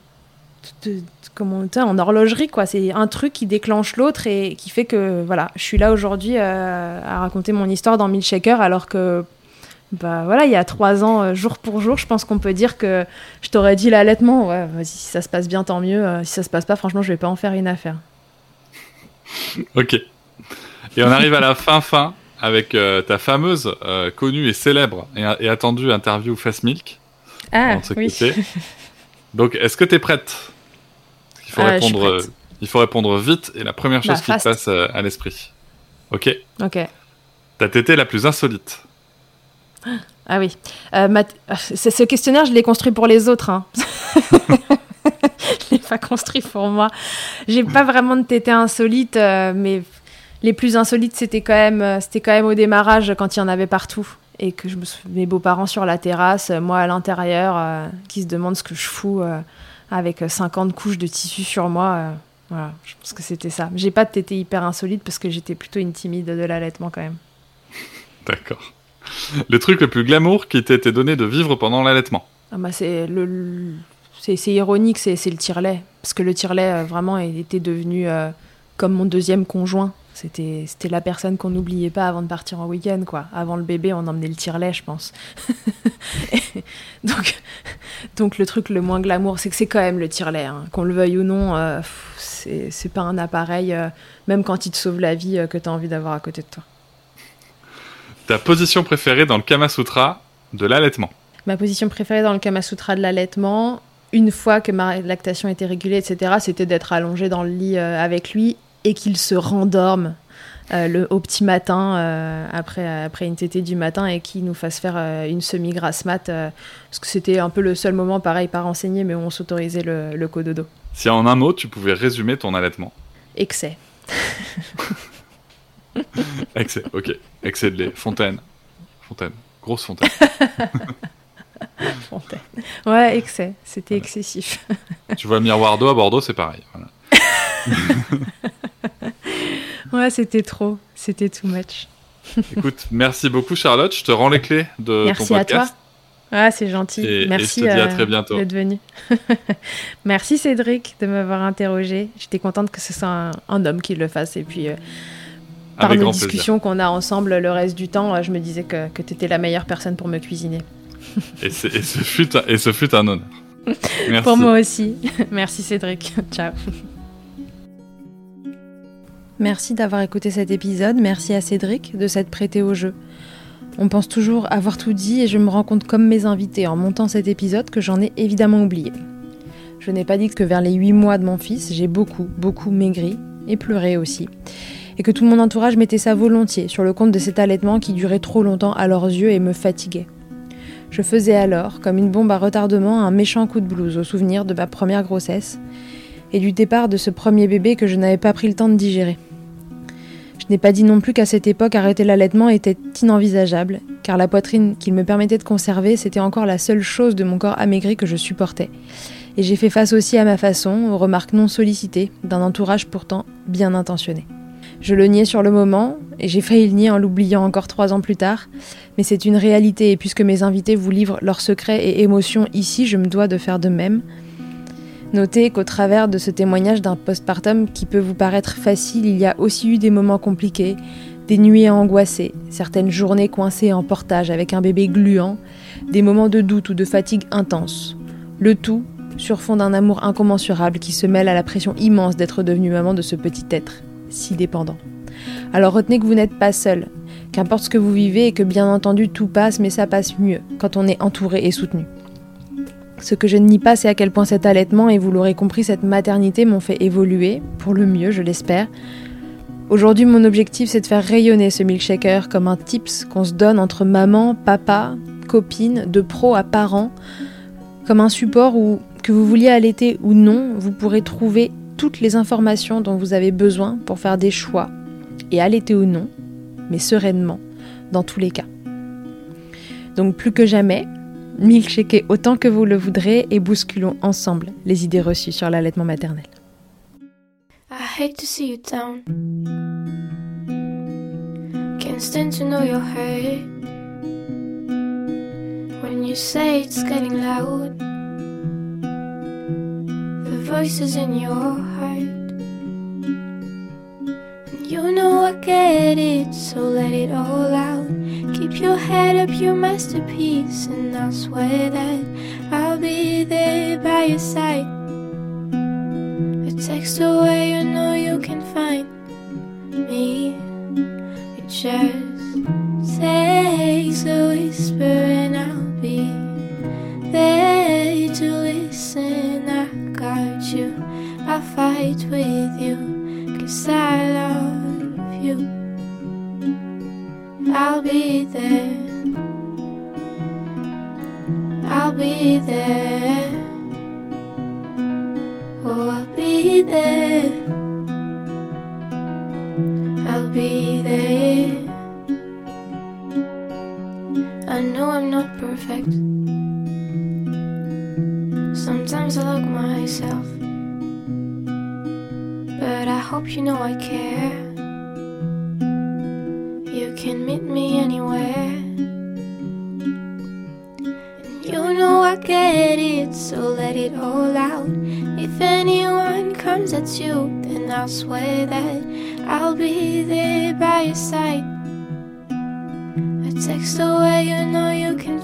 comment en horlogerie quoi c'est un truc qui déclenche l'autre et qui fait que voilà je suis là aujourd'hui à raconter mon histoire dans Milkshaker alors que bah voilà, il y a trois ans, euh, jour pour jour, je pense qu'on peut dire que je t'aurais dit l'allaitement. Ouais, vas-y, si ça se passe bien, tant mieux. Euh, si ça se passe pas, franchement, je vais pas en faire une affaire. ok. Et on arrive à la fin fin avec euh, ta fameuse, connue et célèbre et, attendue interview Fast Milk. Ah oui. Donc, est-ce que tu es prête il faut, répondre, il faut répondre vite et la première chose bah, qui te passe à l'esprit. Ok? Ok. Ta tétée la plus insolite. Ah oui. Euh, ce questionnaire, je l'ai construit pour les autres. Hein. je l'ai pas construit pour moi. J'ai pas vraiment de tétés insolites, euh, mais les plus insolites, c'était quand même, euh, c'était quand même au démarrage quand il y en avait partout et que mes beaux-parents sur la terrasse, moi à l'intérieur, qui se demandent ce que je fous avec 50 couches de tissu sur moi. je pense que c'était ça. J'ai pas de tétés hyper insolites parce que j'étais plutôt une timide de l'allaitement quand même. D'accord le truc le plus glamour qui t'a été donné de vivre pendant l'allaitement ah bah c'est le, c'est ironique, c'est le tire-lait. Parce que le tire-lait, euh, vraiment, était devenu euh, comme mon deuxième conjoint. C'était la personne qu'on n'oubliait pas avant de partir en week-end, quoi. Avant le bébé, on emmenait le tire-lait, je pense. donc, donc, le truc le moins glamour, c'est que c'est quand même le tire-lait. Hein. Qu'on le veuille ou non, euh, c'est pas un appareil, même quand il te sauve la vie, que tu as envie d'avoir à côté de toi. Ta position préférée dans le Kama Sutra de l'allaitement Ma position préférée dans le Kama Sutra de l'allaitement, une fois que ma lactation était régulée, etc., c'était d'être allongée dans le lit euh, avec lui et qu'il se rendorme euh, le, au petit matin, euh, après, après une tétée du matin, et qu'il nous fasse faire une semi-grasse mat, parce que c'était un peu le seul moment, pareil, pas renseigné, mais où on s'autorisait le, le cododo. Si en un mot, tu pouvais résumer ton allaitement Excès. Excès, ok. Excès de lait. Fontaine. Fontaine. Grosse fontaine. fontaine. Ouais, excès. C'était excessif. tu vois miroir d'eau à Bordeaux, c'est pareil. ouais, c'était trop. C'était too much. Écoute, merci beaucoup Charlotte. Je te rends les clés de merci ton podcast. À toi. Ah, c'est gentil. Merci euh, d'être venu. merci Cédric de m'avoir interrogé. J'étais contente que ce soit un, homme qui le fasse. Et puis, euh, par nos discussions qu'on a ensemble le reste du temps, euh, je me disais que, que tu étais la meilleure personne pour me cuisiner. et, ce fut, et ce fut un honneur. Merci. Pour moi aussi. Merci Cédric. Ciao. Merci d'avoir écouté cet épisode. Merci à Cédric de s'être prêté au jeu. On pense toujours avoir tout dit et je me rends compte comme mes invités en montant cet épisode que j'en ai évidemment oublié. Je n'ai pas dit que vers les 8 mois de mon fils, j'ai beaucoup, beaucoup maigri et pleuré aussi et que tout mon entourage mettait ça volontiers sur le compte de cet allaitement qui durait trop longtemps à leurs yeux et me fatiguait. Je faisais alors, comme une bombe à retardement, un méchant coup de blues au souvenir de ma première grossesse et du départ de ce premier bébé que je n'avais pas pris le temps de digérer. Je n'ai pas dit non plus qu'à cette époque arrêter l'allaitement était inenvisageable, car la poitrine qu'il me permettait de conserver, c'était encore la seule chose de mon corps amaigri que je supportais. Et j'ai fait face aussi à ma façon aux remarques non sollicitées d'un entourage pourtant bien intentionné. Je le niais sur le moment, et j'ai failli le nier en l'oubliant encore trois ans plus tard, mais c'est une réalité, et puisque mes invités vous livrent leurs secrets et émotions ici, je me dois de faire de même. Notez qu'au travers de ce témoignage d'un postpartum qui peut vous paraître facile, il y a aussi eu des moments compliqués, des nuits angoissées, certaines journées coincées en portage avec un bébé gluant, des moments de doute ou de fatigue intense. Le tout sur fond d'un amour incommensurable qui se mêle à la pression immense d'être devenue maman de ce petit être si dépendant. Alors retenez que vous n'êtes pas seul, qu'importe ce que vous vivez et que bien entendu tout passe, mais ça passe mieux quand on est entouré et soutenu. Ce que je ne nie pas, c'est à quel point cet allaitement, et vous l'aurez compris, cette maternité m'ont fait évoluer, pour le mieux, je l'espère. Aujourd'hui, mon objectif, c'est de faire rayonner ce milkshaker comme un tips qu'on se donne entre maman, papa, copine, de pro à parents, comme un support où, que vous vouliez allaiter ou non, vous pourrez trouver toutes les informations dont vous avez besoin pour faire des choix, et allaiter ou non, mais sereinement, dans tous les cas. Donc plus que jamais, milkshakez autant que vous le voudrez et bousculons ensemble les idées reçues sur l'allaitement maternel. I hate to see you down. When you say it's getting loud. Voices in your heart. And you know I get it, so let it all out. Keep your head up, your masterpiece, and I'll swear that I'll be there by your side. A text away, you know you can find me. It just takes a whisper, and I'll be there to listen. I got you, I'll fight with you, cause I love you. I'll be there. I'll be there. Oh, I'll be there. I'll be there. I know I'm not perfect. Sometimes I look myself. But I hope you know I care. You can meet me anywhere. And you know I get it, so let it all out. If anyone comes at you, then I'll swear that I'll be there by your side. A text away, you know you can